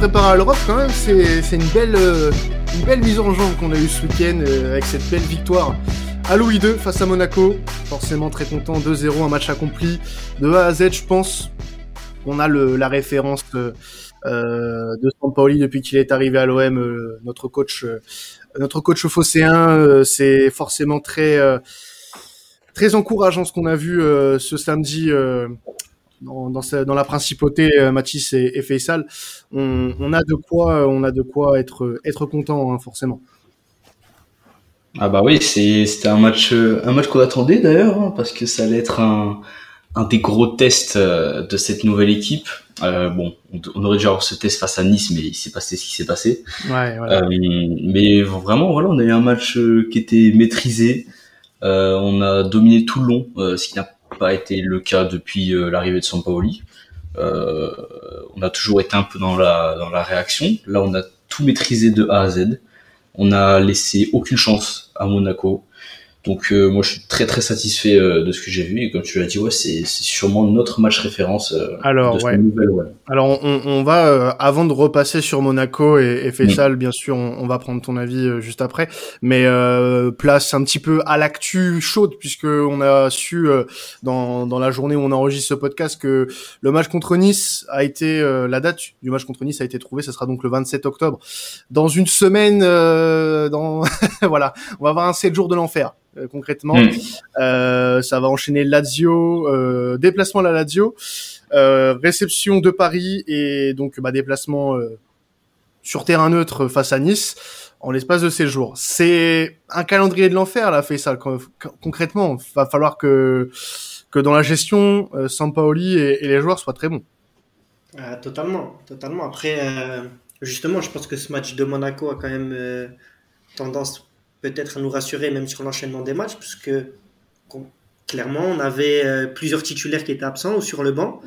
préparer à l'Europe, quand même, c'est une belle, une belle mise en jambe qu'on a eu ce week-end avec cette belle victoire à Louis II face à Monaco. Forcément très content, 2-0, un match accompli de A à Z, je pense. On a la référence de, euh, de Sampaoli depuis qu'il est arrivé à l'OM, euh, notre coach, euh, notre coach phocéen. Euh, c'est forcément très, très encourageant ce qu'on a vu ce samedi. Dans, dans, dans, la principauté Matisse et, et Faisal, on, on, a de quoi, on a de quoi être être content hein, forcément. Ah bah oui, c'était un match, un match qu'on attendait d'ailleurs, hein, parce que ça allait être un, un des gros tests euh, de cette nouvelle équipe. Euh, bon, on aurait dû avoir ce test face à Nice, mais il s'est passé ce qui s'est passé. Ouais, voilà. euh, mais vraiment, voilà, on a eu un match euh, qui était maîtrisé. Euh, on a dominé tout le long, ce qui n'a pas été le cas depuis l'arrivée de Sampaoli. on a toujours été un peu dans la dans la réaction. Là, on a tout maîtrisé de A à Z. On a laissé aucune chance à Monaco. Donc euh, moi je suis très très satisfait euh, de ce que j'ai vu et comme tu l'as dit ouais c'est sûrement notre match référence euh, Alors, de ouais. nouvelle ouais. Alors on, on va avant de repasser sur Monaco et, et Fessal, bien sûr on, on, va prendre ton avis juste après, mais place un petit peu à l'actu chaude puisque on a su dans, dans la journée où on enregistre ce podcast que le match contre Nice a été la date du match contre Nice a été trouvée, ça sera donc le 27 octobre dans une semaine dans voilà on va avoir un 7 jours de l'enfer. Euh, concrètement. Mm. Euh, ça va enchaîner Lazio, euh, déplacement à la Lazio, euh, réception de Paris et donc bah, déplacement euh, sur terrain neutre face à Nice en l'espace de ces jours. C'est un calendrier de l'enfer là, fait ça. Concrètement, va falloir que que dans la gestion, euh, Sampaoli et, et les joueurs soient très bons. totalement, totalement. Après, justement, je pense que ce match de Monaco a quand même tendance peut-être à nous rassurer même sur l'enchaînement des matchs, puisque clairement, on avait euh, plusieurs titulaires qui étaient absents ou sur le banc.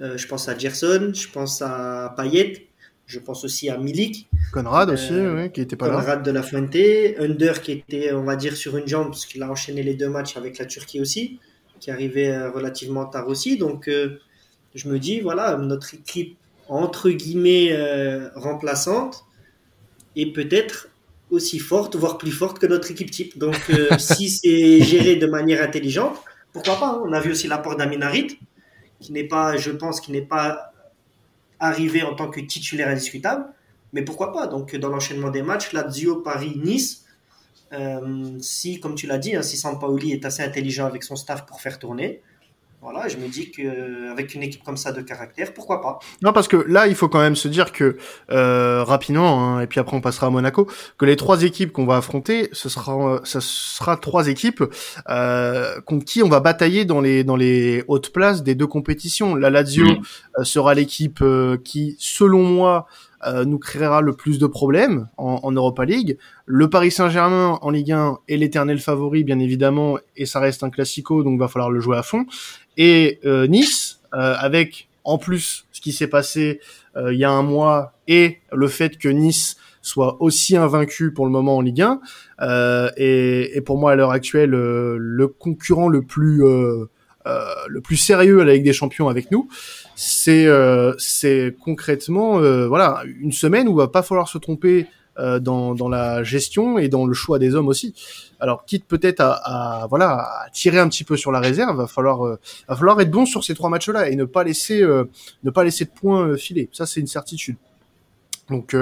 Euh, je pense à Gerson, je pense à Payet, je pense aussi à Milik. Conrad aussi, euh, oui, qui était pas Conrad là. Conrad de la Fuente, Under qui était, on va dire, sur une jambe, puisqu'il a enchaîné les deux matchs avec la Turquie aussi, qui arrivait relativement tard aussi. Donc, je me dis, voilà, notre équipe, entre guillemets, remplaçante, et peut-être aussi forte, voire plus forte que notre équipe type. Donc, euh, si c'est géré de manière intelligente, pourquoi pas hein. On a vu aussi l'apport d'Aminarit, qui n'est pas, je pense, qui n'est pas arrivé en tant que titulaire indiscutable, mais pourquoi pas Donc, dans l'enchaînement des matchs, Lazio, Paris, Nice, euh, si, comme tu l'as dit, hein, si Sampaoli est assez intelligent avec son staff pour faire tourner, voilà, je me dis que avec une équipe comme ça de caractère, pourquoi pas? Non, parce que là, il faut quand même se dire que euh, rapidement, hein, et puis après on passera à Monaco, que les trois équipes qu'on va affronter, ce sera, ce sera trois équipes euh, contre qui on va batailler dans les dans les hautes places des deux compétitions. La Lazio mmh. euh, sera l'équipe euh, qui, selon moi, euh, nous créera le plus de problèmes en, en Europa League. Le Paris Saint-Germain en Ligue 1 est l'éternel favori, bien évidemment, et ça reste un classico, donc va falloir le jouer à fond. Et euh, Nice, euh, avec en plus ce qui s'est passé euh, il y a un mois et le fait que Nice soit aussi invaincu pour le moment en Ligue 1, euh, et, et, pour moi à l'heure actuelle le concurrent le plus le plus sérieux à la Ligue des Champions avec nous, c'est c'est concrètement voilà une semaine où il va pas falloir se tromper euh, dans, dans la gestion et dans le choix des hommes aussi. Alors, quitte peut-être à, à, voilà à tirer un petit peu sur la réserve, va falloir euh, va falloir être bon sur ces trois matchs-là et ne pas laisser euh, ne pas laisser de points euh, filer. Ça, c'est une certitude. Donc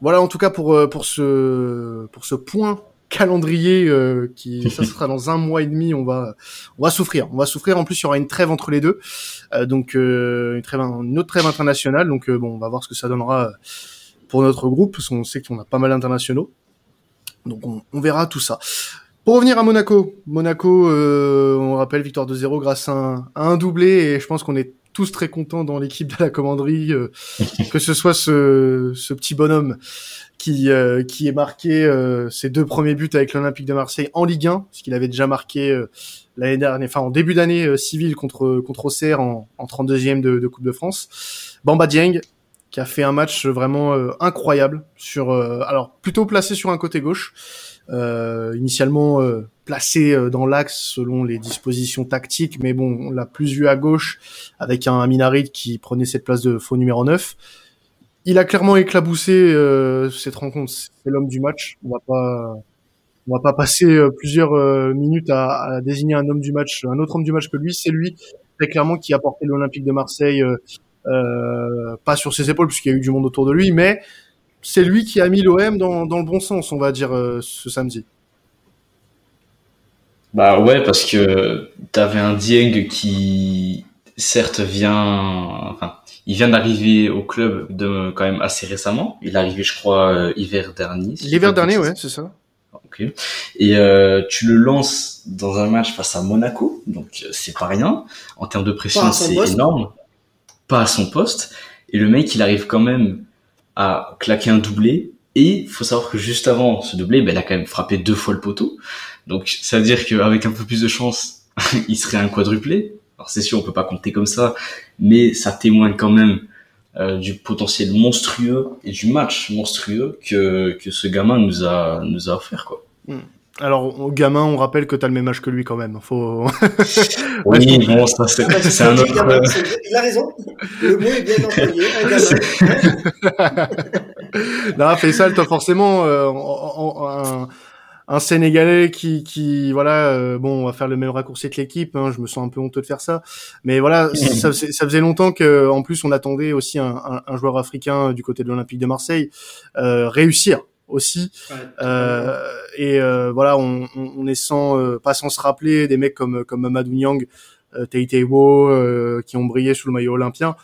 voilà, en tout cas pour pour ce pour ce point calendrier euh, qui ça sera dans un mois et demi on va on va souffrir on va souffrir en plus il y aura une trêve entre les deux euh, donc euh, une trêve une autre trêve internationale donc bon on va voir ce que ça donnera pour notre groupe, parce qu'on sait qu'on a pas mal d'internationaux. Donc on, on, verra tout ça. Pour revenir à Monaco, Monaco, euh, on rappelle victoire de 0 grâce à un, doublé, et je pense qu'on est tous très contents dans l'équipe de la commanderie, euh, que ce soit ce, ce petit bonhomme qui, euh, qui est marqué euh, ses deux premiers buts avec l'Olympique de Marseille en Ligue 1, parce qu'il avait déjà marqué euh, l'année dernière, enfin en début d'année euh, civile contre contre Auxerre en, en 32e de, de Coupe de France. Bamba Dieng, qui a fait un match vraiment incroyable sur alors plutôt placé sur un côté gauche initialement euh, placé euh, dans l'axe selon les dispositions tactiques mais bon on l'a plus vu à gauche avec un Minarit qui prenait cette place de faux numéro 9 il a clairement éclaboussé euh, cette rencontre. C'est l'homme du match. On va pas, on va pas passer euh, plusieurs euh, minutes à, à, désigner un homme du match, un autre homme du match que lui. C'est lui très clairement qui a porté l'Olympique de Marseille, euh, pas sur ses épaules puisqu'il y a eu du monde autour de lui, mais c'est lui qui a mis l'OM dans, dans le bon sens, on va dire, ce samedi. Bah ouais, parce que t'avais un Dieng qui certes vient, enfin il vient d'arriver au club de, quand même assez récemment. Il est arrivé, je crois, euh, hiver dernier. L'hiver dernier, ouais, c'est ça. Ok. Et euh, tu le lances dans un match face à Monaco, donc euh, c'est pas rien. En termes de pression, c'est énorme. Pas à son poste. Et le mec, il arrive quand même à claquer un doublé. Et faut savoir que juste avant ce doublé, ben, il a quand même frappé deux fois le poteau. Donc ça veut dire qu'avec un peu plus de chance, il serait un quadruplé. Alors c'est sûr, on peut pas compter comme ça, mais ça témoigne quand même euh, du potentiel monstrueux et du match monstrueux que, que ce gamin nous a, nous a offert. Quoi. Hmm. Alors, au gamin, on rappelle que tu as le même âge que lui quand même. Faut... oui, bon, ça c'est un autre... Il a raison. Le mot est bien employé, un gamin. non, Faisal, toi forcément, euh, un, un Sénégalais qui, qui voilà, euh, bon, on va faire le même raccourci que l'équipe. Hein, je me sens un peu honteux de faire ça, mais voilà, ça, ça, faisait longtemps que, en plus, on attendait aussi un, un, un joueur africain du côté de l'Olympique de Marseille euh, réussir aussi. Euh, et euh, voilà, on, on, on, est sans, euh, pas sans se rappeler des mecs comme comme Mamadou Niang, euh, euh, qui ont brillé sous le maillot olympien.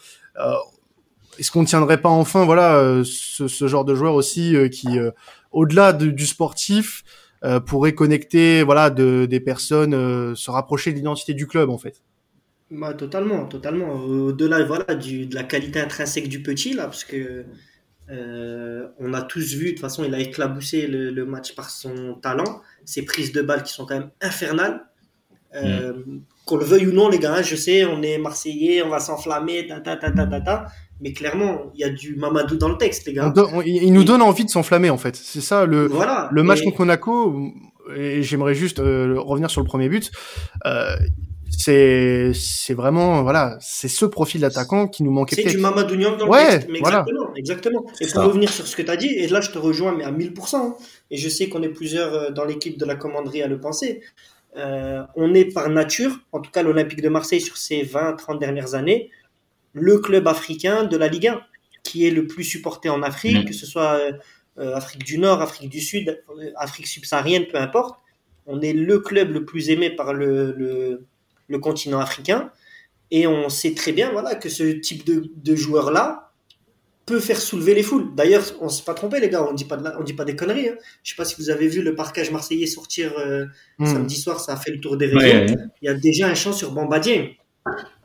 Est-ce qu'on ne tiendrait pas enfin, voilà, ce, ce, genre de joueur aussi qui, au-delà du sportif, pourrait connecter voilà de, des personnes, se rapprocher de l'identité du club en fait? Bah, totalement, totalement. Au-delà voilà du, de la qualité intrinsèque du petit là, parce que euh, on a tous vu de toute façon il a éclaboussé le, le, match par son talent, ses prises de balles qui sont quand même infernales. Euh, mm. Qu'on le veuille ou non les gars, je sais, on est Marseillais, on va s'enflammer, ta ta ta ta ta ta mais clairement, il y a du Mamadou dans le texte, les gars. il nous donne envie de s'enflammer, en fait. C'est ça, le, voilà, le match contre Monaco, et j'aimerais juste euh, revenir sur le premier but, euh, c'est c'est vraiment voilà c'est ce profil d'attaquant qui nous manquait c'est du Mamadou Niang dans ouais, le texte exactement exactement et pour revenir sur ce que tu as dit et là je te rejoins mais à 1000% hein. et je sais qu'on est plusieurs euh, dans l'équipe de la commanderie à le penser euh, on est par nature en tout cas l'Olympique de Marseille sur ces 20 30 dernières années le club africain de la Ligue 1, qui est le plus supporté en Afrique, mm. que ce soit euh, Afrique du Nord, Afrique du Sud, Afrique subsaharienne, peu importe. On est le club le plus aimé par le, le, continent africain. Et on sait très bien voilà, que ce type de, de joueur-là peut faire soulever les foules. D'ailleurs, on ne s'est pas trompé, les gars, on ne dit, pas des conneries. Hein. Je ne sais pas si vous avez vu le parquage marseillais sortir euh, mm. samedi soir, ça a fait le tour des régions. Il y a déjà un chant sur Bambadien.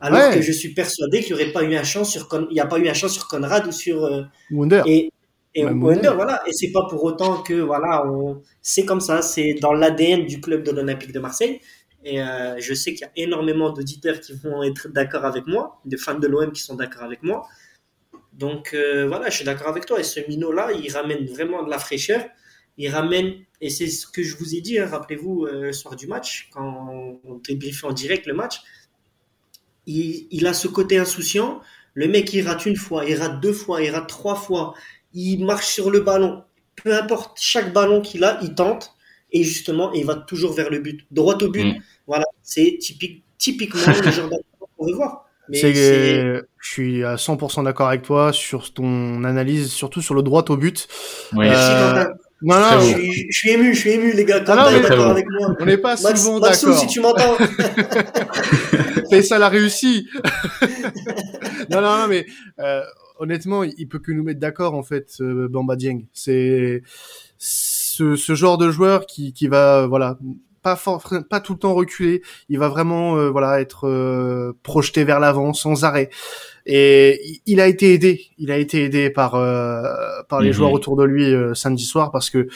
Alors que je suis persuadé qu'il n'y aurait pas eu un chant sur il n'y a pas eu un chant sur Conrad ou sur euh, Wonder. Et, et Wonder, voilà. Et c'est pas pour autant que voilà, on... c'est comme ça, c'est dans l'ADN du club de l'Olympique de Marseille. Et euh, je sais qu'il y a énormément d'auditeurs qui vont être d'accord avec moi, des fans de l'OM qui sont d'accord avec moi. Donc euh, voilà, je suis d'accord avec toi. Et ce minot-là, il ramène vraiment de la fraîcheur. Il ramène, et c'est ce que je vous ai dit, hein, rappelez-vous, le soir du match, quand on débriefait en direct le match, il, a ce côté insouciant. Le mec, il rate une fois, il rate deux fois, il rate trois fois. Il marche sur le ballon. Peu importe, chaque ballon qu'il a, il tente. Et justement, il va toujours vers le but, droit au but. Mm. Voilà, c'est typique, typiquement le genre qu'on pourrait voir. je suis à 100% d'accord avec toi sur ton analyse, surtout sur le droit au but. Oui. Euh, non, non, je suis, je suis, ému, je suis ému, les gars. Quand ah d'accord avec moi. On n'est pas souvent d'accord. si tu m'entends. Fais ça la réussi. non, non, non, mais euh, honnêtement, il peut que nous mettre d'accord en fait, euh, Bamba Dieng. C'est ce, ce, genre de joueur qui, qui va, voilà, pas pas tout le temps reculer. Il va vraiment, euh, voilà, être euh, projeté vers l'avant sans arrêt. Et il a été aidé, il a été aidé par euh, par les mhm. joueurs autour de lui euh, samedi soir parce que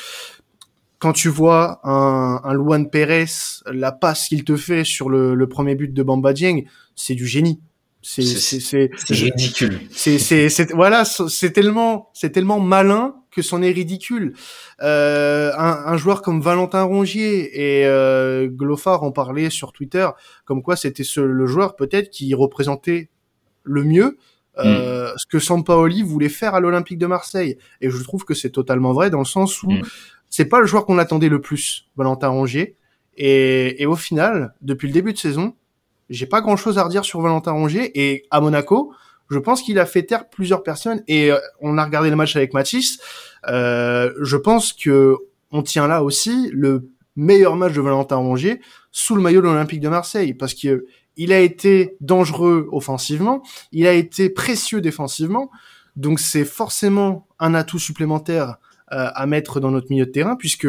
quand tu vois un, un Luan Pérez, la passe qu'il te fait sur le, le, premier but de Bamba Dieng, c'est du génie. C'est ridicule. C'est voilà, c'est tellement c'est tellement malin que c'en est ridicule. Euh, un, un, joueur comme Valentin Rongier et euh, Glofar en parlait sur Twitter, comme quoi c'était le joueur peut-être qui représentait le mieux euh, ce que Sampaoli voulait faire à l'Olympique de Marseille. Et je trouve que c'est totalement vrai dans le sens où c'est pas le joueur qu'on attendait le plus, Valentin Rongier. Et, et au final, depuis le début de saison, j'ai pas grand chose à redire sur Valentin Rongier. Et à Monaco, je pense qu'il a fait taire plusieurs personnes. Et euh, on a regardé le match avec Matisse. Euh, je pense que on tient là aussi le meilleur match de Valentin Rongier sous le maillot de l'Olympique de Marseille parce que il a été dangereux offensivement, il a été précieux défensivement, donc c'est forcément un atout supplémentaire euh, à mettre dans notre milieu de terrain puisque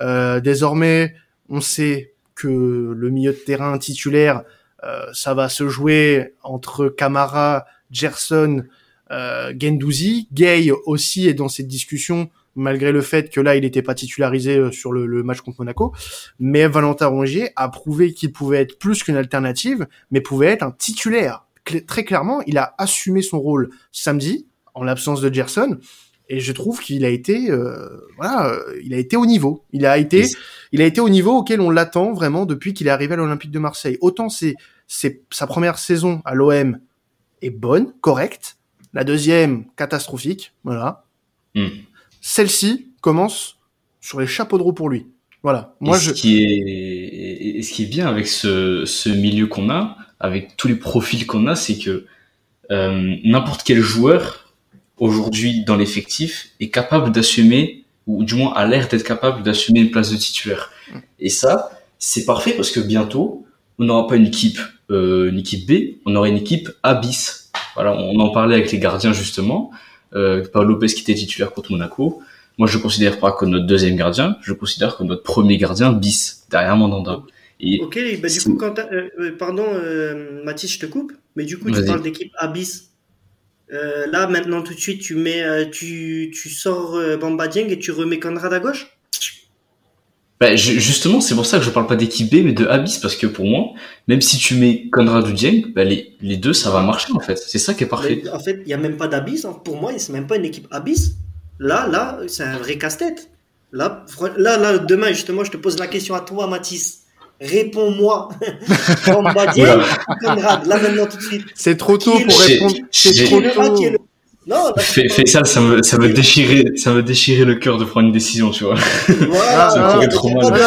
euh, désormais on sait que le milieu de terrain titulaire euh, ça va se jouer entre Camara, Gerson, euh, Gendouzi, Gay aussi est dans cette discussion malgré le fait que là il n'était pas titularisé euh, sur le, match contre Monaco. Mais Valentin Rongier a prouvé qu'il pouvait être plus qu'une alternative, mais pouvait être un titulaire. très clairement, il a assumé son rôle samedi en l'absence de Gerson. Et je trouve qu'il a été, euh, voilà, euh, il a été au niveau. Il a été, il a été au niveau auquel on l'attend vraiment depuis qu'il est arrivé à l'Olympique de Marseille. Autant c'est, c'est sa première saison à l'OM est bonne, correcte. La deuxième catastrophique, voilà. Hmm celle-ci commence sur les chapeaux de roue pour lui. Voilà. Moi, et ce qui est, ce qui est bien avec ce, ce milieu qu'on a, avec tous les profils qu'on a, c'est que euh, n'importe quel joueur aujourd'hui dans l'effectif est capable d'assumer, ou du moins a l'air d'être capable d'assumer une place de titulaire. Et ça, c'est parfait parce que bientôt, on n'aura pas une équipe, euh, une équipe B, on aura une équipe A bis. Voilà, on en parlait avec les gardiens justement euh, Paolo Lopez qui était titulaire contre Monaco. Moi, je considère pas que notre deuxième gardien, je considère que notre premier gardien bis derrière Mandanda. Et ok, bah du coup, quand euh, euh, pardon, euh, Mathis, je te coupe, mais du coup, tu parles d'équipe Abyss. Euh, là, maintenant, tout de suite, tu mets, euh, tu, tu sors Bamba Dieng et tu remets Conrad à gauche? Bah, justement, c'est pour ça que je parle pas d'équipe B, mais de Abyss, parce que pour moi, même si tu mets Conrad ou Dieng, bah, les, les deux, ça va marcher, en fait. C'est ça qui est parfait. en fait, il y a même pas d'Abyss. Hein. Pour moi, c'est même pas une équipe Abyss. Là, là, c'est un vrai casse-tête. Là, là, là, demain, justement, je te pose la question à toi, Mathis. Réponds-moi. Conrad, là, maintenant, tout de suite. C'est trop tôt pour répondre. C'est trop tôt. Non, fais, fais, ça, ça me, ça me déchirer, ça me déchirer le cœur de prendre une décision, tu vois. Voilà, ça me trop mal.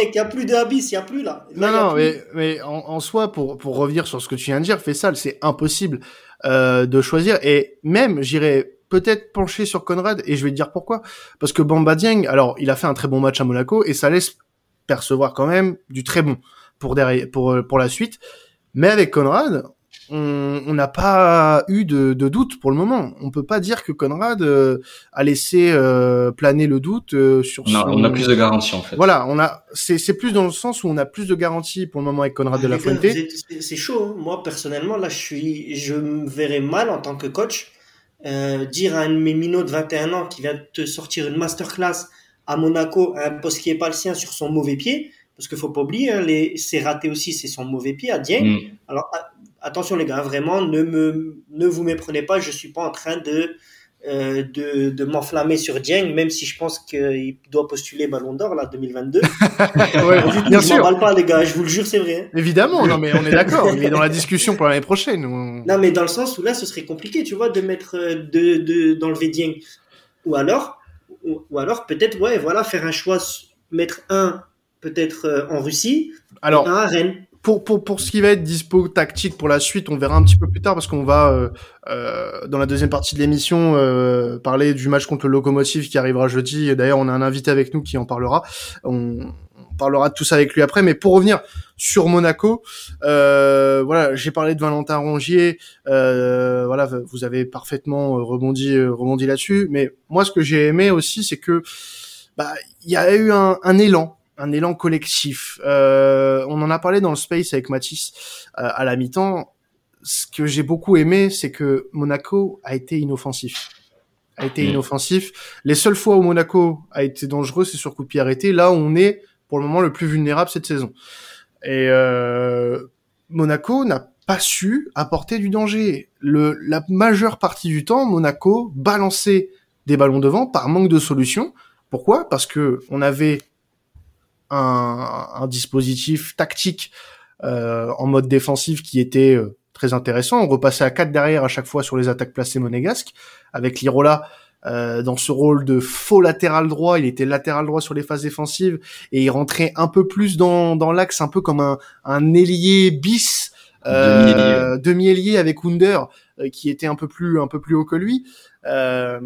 Il n'y a plus de il n'y a plus là. non, non, mais, mais en, en, soi, pour, pour revenir sur ce que tu viens de dire, fais ça, c'est impossible euh, de choisir. Et même, j'irais peut-être pencher sur Conrad, et je vais te dire pourquoi. Parce que Bamba Dieng, alors, il a fait un très bon match à Monaco, et ça laisse percevoir quand même du très bon pour derrière, pour, pour la suite. Mais avec Conrad, on n'a pas eu de, doute pour le moment. On peut pas dire que Conrad euh, a laissé euh, planer le doute euh, sur. Non, on a plus de garanties en fait. Voilà, on a. C'est plus dans le sens où on a plus de garanties pour le moment avec Conrad de la Fuente. C'est chaud. Hein. Moi personnellement, là, je suis, je me verrais mal en tant que coach dire à un de mes minots de 21 ans qui vient de te sortir une masterclass à Monaco, un poste qui est pas le sien sur son mauvais pied. Parce qu'il faut pas oublier, hein, les, c'est raté aussi, c'est son mauvais pied à Dieng. Mm. Alors, attention les gars, vraiment, ne, me, ne vous méprenez pas, je suis pas en train de, euh, de, de m'enflammer sur Dieng, même si je pense qu'il doit postuler Ballon d'Or, là, 2022. ouais, bien je sûr. pas, les gars, je vous le jure, c'est vrai. Hein. Évidemment, non, mais on est d'accord, il est dans la discussion pour l'année prochaine. Non, mais dans le sens où là, ce serait compliqué, tu vois, de mettre, euh, de, de, d'enlever Dieng. Ou alors, ou, alors, peut-être, ouais, voilà, faire un choix, mettre un, peut-être, euh, en Russie, alors, un à Rennes pour, pour, pour ce qui va être dispo tactique pour la suite, on verra un petit peu plus tard parce qu'on va euh, euh, dans la deuxième partie de l'émission euh, parler du match contre le Locomotive qui arrivera jeudi. D'ailleurs, on a un invité avec nous qui en parlera. On, parlera de tout ça avec lui après. Mais pour revenir sur Monaco, euh, voilà, j'ai parlé de Valentin Rongier. Euh, voilà, vous avez parfaitement rebondi rebondi là-dessus. Mais moi, ce que j'ai aimé aussi, c'est que bah il y a eu un, un élan un élan collectif. Euh, on en a parlé dans le space avec Matisse euh, à la mi-temps. Ce que j'ai beaucoup aimé, c'est que Monaco a été inoffensif. A été mm. inoffensif. Les seules fois où Monaco a été dangereux, c'est sur coup de pied arrêté. Là, on est pour le moment le plus vulnérable cette saison. Et euh, Monaco n'a pas su apporter du danger. Le, la majeure partie du temps, Monaco balançait des ballons devant par manque de solution. Pourquoi? Parce que on avait un, dispositif tactique euh, en mode défensif qui était euh, très intéressant. On repassait à 4 derrière à chaque fois sur les attaques placées monégasques, avec Lirola euh, dans ce rôle de faux latéral droit. Il était latéral droit sur les phases défensives et il rentrait un peu plus dans, dans l'axe, un peu comme un, un ailier bis, euh, demi-ailier avec Wunder, euh, qui était un peu plus un peu plus haut que lui. Euh,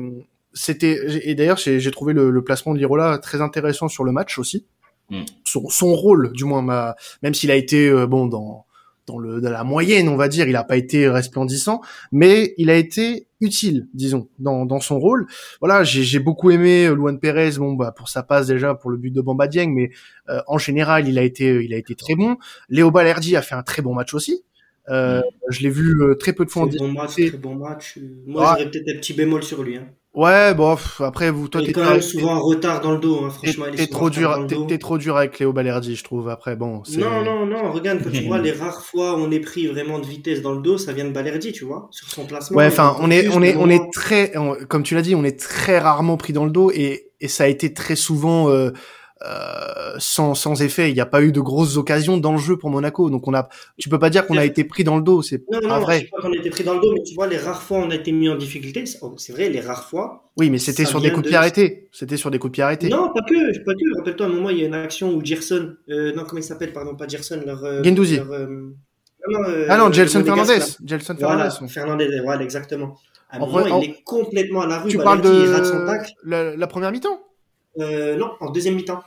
c'était et d'ailleurs j'ai trouvé le, le, placement de Lirola très intéressant sur le match aussi. Mm. Son, son, rôle, du moins, ma, même s'il a été euh, bon dans dans, le, dans la moyenne, on va dire. Il n'a pas été resplendissant, mais il a été utile, disons, dans, dans son rôle. Voilà, j'ai beaucoup aimé euh, Luan Perez, bon bah pour sa passe déjà pour le but de Bamba Dieng, mais euh, en général, il a été il a été très bon. Léo Balerdi a fait un très bon match aussi. Euh, je l'ai vu euh, très peu de fois en bon match, très bon match. Moi, j'aurais peut-être un petit bémol sur lui. Hein. Ouais, bon, après vous, toi, t'es quand même souvent en retard dans le dos. Hein, franchement, t'es trop dur, t'es trop dur avec Léo Balerdi, je trouve. Après, bon. Non, non, non. Regarde, quand tu vois les rares fois où on est pris vraiment de vitesse dans le dos, ça vient de Balerdi, tu vois, sur son placement. Ouais, enfin, on est, on est, on est très, comme tu l'as dit, on est très rarement pris dans le dos et, et ça a été très souvent. Euh, euh, sans, sans effet. Il n'y a pas eu de grosses occasions dans le jeu pour Monaco. Donc on a, tu peux pas dire qu'on a été pris dans le dos. C'est non, pas non, vrai. pas qu'on a été pris dans le dos, mais tu vois, les rares fois on a été mis en difficulté. C'est vrai, les rares fois. Oui, mais c'était sur des coups de pied arrêtés. C'était sur des coups de pied arrêtés. Non, pas que, pas que. Rappelle-toi, à un moment, il y a une action où Gerson, euh, non, comment il s'appelle, pardon, pas Gerson, leur. Euh, Gendouzi. Leur, euh, non, euh, ah non, Gelson Fernandez. Gelson Fernandez. Voilà, Fernandez, voilà, exactement. À un moment, vrai, il est complètement à la rue. Tu parles de il rate son la, la première mi-temps euh, Non, en deuxième mi-temps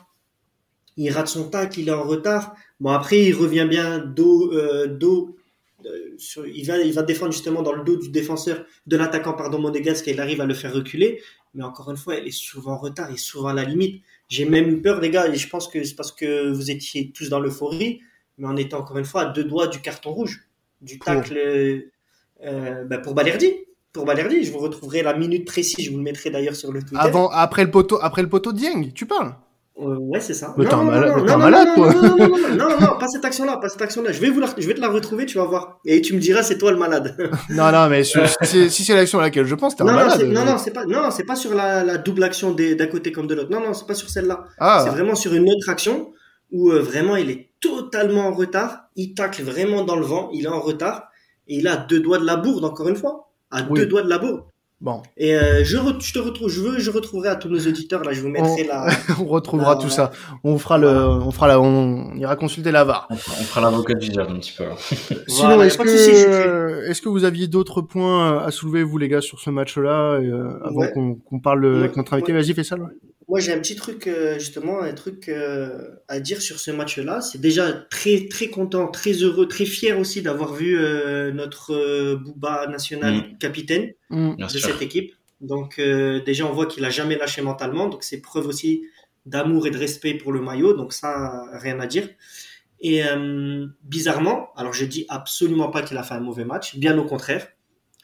il rate son tacle, il est en retard. Bon, après, il revient bien dos, euh, dos euh, sur, il, va, il va défendre justement dans le dos du défenseur, de l'attaquant, pardon, monégasque, et il arrive à le faire reculer. Mais encore une fois, elle est souvent en retard, il est souvent à la limite. J'ai même eu peur, les gars, et je pense que c'est parce que vous étiez tous dans l'euphorie, mais on était encore une fois à deux doigts du carton rouge, du tacle euh, bah, pour Balerdi. Pour Balerdi, je vous retrouverai la minute précise, je vous le mettrai d'ailleurs sur le Twitter. Avant, après le poteau, après le poteau de Dieng, tu parles euh, ouais, c'est ça. Mais t'es un malade, toi. Non, non, non, non, pas cette action-là, pas cette action-là. Je vais vous je vais te la retrouver, tu vas voir. Et tu me diras, c'est toi le malade. non, non, mais si c'est l'action à laquelle je pense, t'es un malade. Non, non, c'est pas, non, c'est pas sur la, la double action d'un côté comme de l'autre. Non, non, c'est pas sur celle-là. Ah. C'est vraiment sur une autre action où euh, vraiment il est totalement en retard. Il tacle vraiment dans le vent. Il est en retard et il a deux doigts de la bourde encore une fois. À deux doigts de la bourde. Bon. Et euh, je, je te retrouve, je veux, je retrouverai à tous nos auditeurs là, je vous mettrai on, la. on retrouvera tout ça. On fera le, on fera la, on, ira consulter la VAR. On fera, l'avocat du diable un petit peu. Sinon, voilà, est-ce que, est-ce que vous aviez d'autres points à soulever vous les gars sur ce match-là euh, avant ouais. qu'on, qu'on parle ouais, avec notre invité? Vas-y, fais ça. Moi, j'ai un petit truc, euh, justement, un truc euh, à dire sur ce match-là. C'est déjà très, très content, très heureux, très fier aussi d'avoir vu euh, notre Bouba national Mm. capitaine Mm. Bien de sûr. cette équipe. Donc, déjà, on voit qu'il a jamais lâché mentalement. Donc, c'est preuve aussi d'amour et de respect pour le maillot. Donc, ça, rien à dire. Et euh, bizarrement, alors je dis absolument pas qu'il a fait un mauvais match, bien au contraire.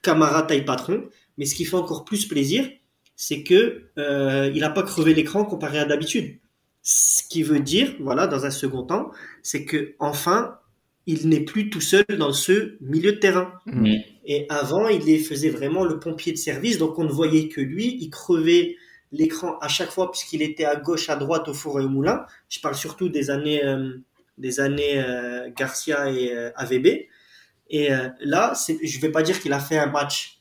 Camara taille patron, mais ce qui fait encore plus plaisir, c'est que euh, il n'a pas crevé l'écran comparé à d'habitude. Ce qui veut dire, voilà, dans un second temps, c'est que enfin, il n'est plus tout seul dans ce milieu de terrain. Mm. Et avant, il les faisait vraiment le pompier de service, donc on ne voyait que lui. Il crevait l'écran à chaque fois puisqu'il était à gauche, à droite, au four et au moulin. Je parle surtout des années, euh, des années euh, Garcia et euh, AVB. Et euh, là, je ne vais pas dire qu'il a fait un match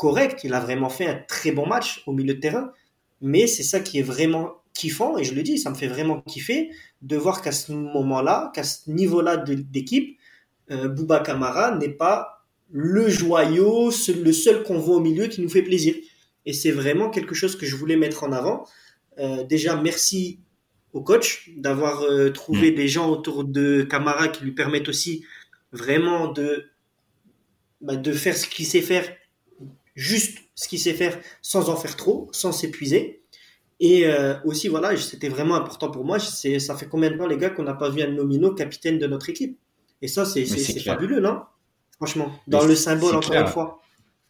correct, il a vraiment fait un très bon match au milieu de terrain, mais c'est ça qui est vraiment kiffant, et je le dis, ça me fait vraiment kiffer de voir qu'à ce moment-là, qu'à ce niveau-là d'équipe, euh, Bouba Kamara n'est pas le joyau, le seul qu'on voit au milieu qui nous fait plaisir. Et c'est vraiment quelque chose que je voulais mettre en avant. Euh, déjà, merci au coach d'avoir euh, trouvé des gens autour de Kamara qui lui permettent aussi vraiment de, bah, de faire ce qu'il sait faire, juste ce qu'il sait faire, sans en faire trop, sans s'épuiser. Et euh, aussi, voilà, c'était vraiment important pour moi. Ça fait combien de temps, les gars, qu'on n'a pas vu un nomino capitaine de notre équipe? Et ça, c'est, fabuleux, non? Franchement, dans Mais le symbole, encore clair. une fois.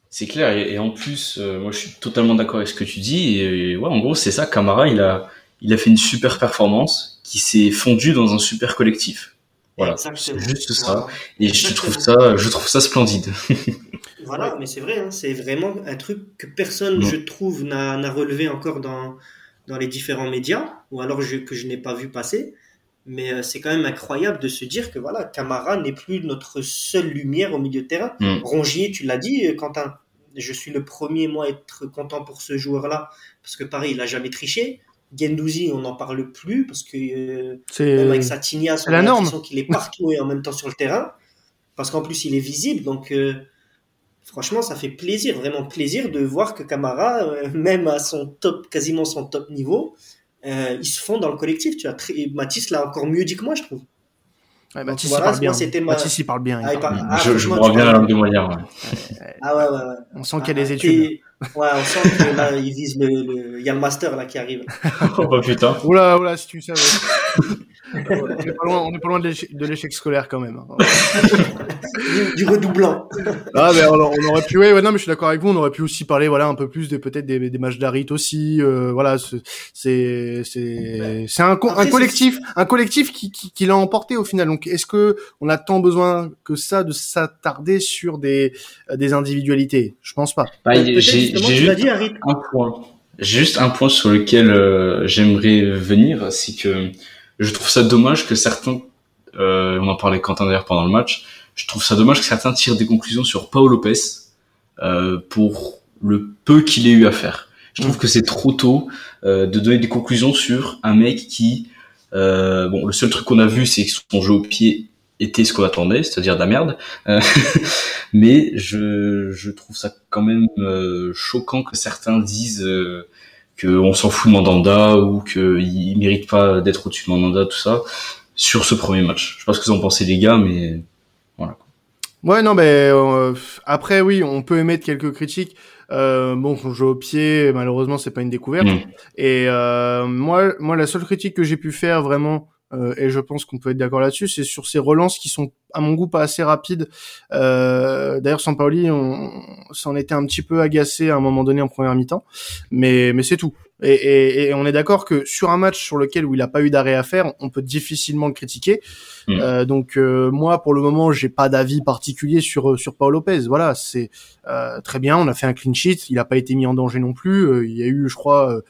C'est clair, et, et en plus, euh, moi je suis totalement d'accord avec ce que tu dis. Et, ouais, en gros, c'est ça. Camara, il a, il a fait une super performance qui s'est fondue dans un super collectif. Voilà, c'est juste ça. Et je trouve ça, je trouve ça splendide. Voilà, mais c'est vrai, hein, c'est vraiment un truc que personne, Non. je trouve, n'a n'a relevé encore dans, dans les différents médias, ou alors je- que je n'ai pas vu passer. Mais euh, c'est quand même incroyable de se dire que voilà, Camara n'est plus notre seule lumière au milieu de terrain. Mm. Rongier, tu l'as dit, euh, Quentin. Je suis le premier, moi, à être content pour ce joueur-là, parce que pareil, il a jamais triché. Gendouzi, on n'en parle plus, parce que euh, même avec C'est sa tignasse, on la a norme. l'impression qu'il est partout et en même temps sur le terrain, parce qu'en plus, il est visible. Donc, euh, franchement, ça fait plaisir, vraiment plaisir de voir que Camara, euh, même à son top, quasiment son top niveau, euh, ils se font dans le collectif. Tu vois, Très- Mathis l'a encore mieux dit que moi, je trouve. ouais, Donc Mathis, voilà, il parle moi, bien. c'était ma- Mathis, il parle bien. il Ah, parle. Ah, je, bien la parles- langue de moyen. ouais. Ah ouais, ouais, ouais. On sent qu'il y a des Ah, études. t'es- Ouais, on sent que là, il vise le, le- Il y a le master là qui arrive. oh bah putain. Oula, oula, si tu savais. on est pas loin, on est pas loin de l'échec- de l'échec scolaire quand même. Du, du redoublant. Ah, mais on, on aurait pu, ouais, ouais, non, mais je suis d'accord avec vous, on aurait pu aussi parler, voilà, un peu plus des, peut-être des, des matchs d'Arit aussi, euh, voilà, c'est, c'est, c'est, un, co- un collectif, un collectif qui, qui, qui l'a emporté au final. Donc, est-ce que on a tant besoin que ça de s'attarder sur des, des individualités? Je pense pas. Bah, j'ai juste dit, Harit. un point. J'ai Juste un point sur lequel euh, j'aimerais venir, c'est que je trouve ça dommage que certains, euh, on en parlait Quentin d'ailleurs pendant le match, je trouve ça dommage que certains tirent des conclusions sur Paul Lopez euh, pour le peu qu'il ait eu à faire. Je trouve que c'est trop tôt euh, de donner des conclusions sur un mec qui, euh, bon, le seul truc qu'on a vu, c'est que son jeu au pied était ce qu'on attendait, c'est-à-dire de la merde. Euh, mais je, je trouve ça quand même euh, choquant que certains disent euh, que on s'en fout de Mandanda ou qu'il mérite pas d'être au-dessus de Mandanda, tout ça, sur ce premier match. Je sais pas ce que vous en pensez les gars, mais voilà. Ouais, non, mais euh, après, oui, on peut émettre quelques critiques. Euh, bon, son jeu au pied, malheureusement, c'est pas une découverte. Mm. Et euh, moi, moi, la seule critique que j'ai pu faire vraiment, euh, et je pense qu'on peut être d'accord là-dessus, c'est sur ces relances qui sont, à mon goût, pas assez rapides. Euh, D'ailleurs, Sampaoli, on s'en était un petit peu agacé à un moment donné en première mi-temps, mais mais c'est tout. Et, et, et on est d'accord que sur un match sur lequel où il a pas eu d'arrêt à faire, on peut difficilement le critiquer. Mm. Euh, donc euh, moi, pour le moment, j'ai pas d'avis particulier sur sur Paul Lopez. Voilà, c'est euh, très bien. On a fait un clean sheet. Il a pas été mis en danger non plus. Euh, il y a eu, je crois, euh, euh,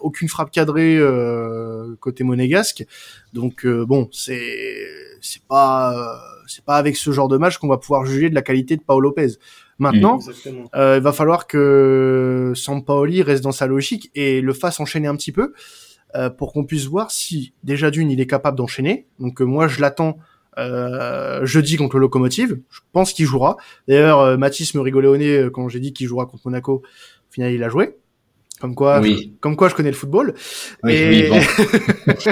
aucune frappe cadrée euh, côté monégasque. Donc euh, bon, c'est c'est pas euh, c'est pas avec ce genre de match qu'on va pouvoir juger de la qualité de Paul Lopez. Maintenant, Exactement. euh, il va falloir que Sampaoli reste dans sa logique et le fasse enchaîner un petit peu euh, pour qu'on puisse voir si déjà d'une il est capable d'enchaîner. Donc euh, moi je l'attends euh, jeudi contre le Locomotive. Je pense qu'il jouera. D'ailleurs euh, Mathis me rigolait au nez euh, quand j'ai dit qu'il jouera contre Monaco. Au final il a joué. Comme quoi, Oui. comme quoi je connais le football. Oui, et... oui, bon.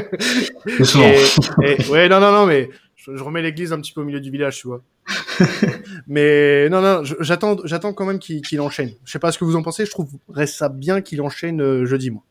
Et, et- ouais, non, non, non, mais je, je remets l'église un petit peu au milieu du village, tu vois. mais non, non, j'attends, j'attends quand même qu'il enchaîne. Je sais pas ce que vous en pensez. Je trouverais ça bien qu'il enchaîne euh, jeudi, moi.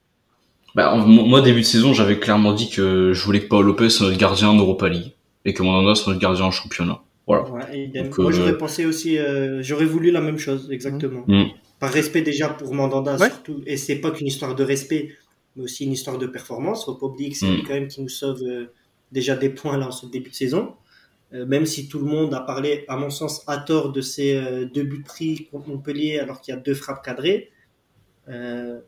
Bah, en- moi, début de saison, j'avais clairement dit que je voulais que Paul Lopez soit notre gardien en Europa League et que Mandanda soit notre gardien en championnat. Voilà. Ouais, idem. Donc, Moi, euh, j'aurais pensé aussi, euh, j'aurais voulu la même chose, exactement. Mm. Par respect déjà pour Mandanda, Ouais. surtout. Et c'est pas qu'une histoire de respect, mais aussi une histoire de performance. Faut pas oublier que c'est Mm. lui quand même qui nous sauve euh, déjà des points là en ce début de saison. Euh, même si tout le monde a parlé, à mon sens, à tort de ces euh, deux buts pris contre Montpellier alors qu'il y a deux frappes cadrées. Euh,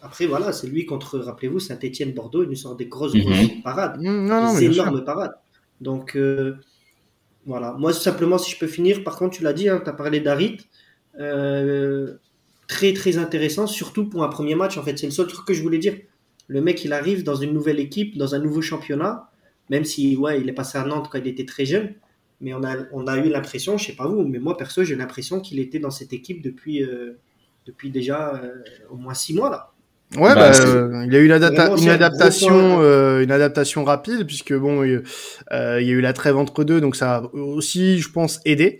après, voilà, c'est lui contre, rappelez-vous, Saint-Etienne, Bordeaux, il nous sort des grosses, Mhm. grosses parades Mm, non, non, des énormes parades. Donc, euh, voilà. Moi, simplement, si je peux finir, par contre, tu l'as dit, tu as parlé d'Arit. Euh, très, très intéressant, surtout pour un premier match. En fait, c'est le seul truc que je voulais dire. Le mec, il arrive dans une nouvelle équipe, dans un nouveau championnat, même si, ouais, il est passé à Nantes quand il était très jeune. Mais on a, on a eu l'impression, je sais pas vous, mais moi, perso, j'ai l'impression qu'il était dans cette équipe depuis, euh, depuis déjà euh, au moins six mois, là. Ouais, Bah, bah, euh, il y a eu une, adapta- adaptation, euh, une adaptation rapide puisque bon, il euh, il y a eu la trêve entre deux, donc ça a aussi, je pense, aidé.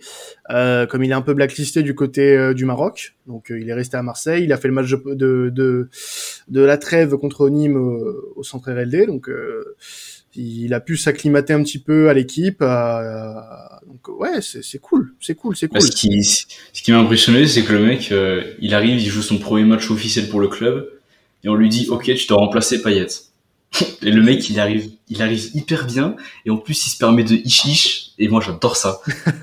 Euh, comme il est un peu blacklisté du côté euh, du Maroc, donc euh, il est resté à Marseille. Il a fait le match de de de, de la trêve contre Nîmes euh, au centre RLD, donc euh, il a pu s'acclimater un petit peu à l'équipe. euh, donc ouais, c'est c'est cool, c'est cool, c'est Bah, cool. ce qui, ce qui m'a impressionné, c'est que le mec, euh, il arrive, il joue son premier match officiel pour le club, et on lui dit, ok, tu dois remplacer Payet. Et le mec, il arrive, il arrive hyper bien, et en plus, il se permet de ish et moi, j'adore ça.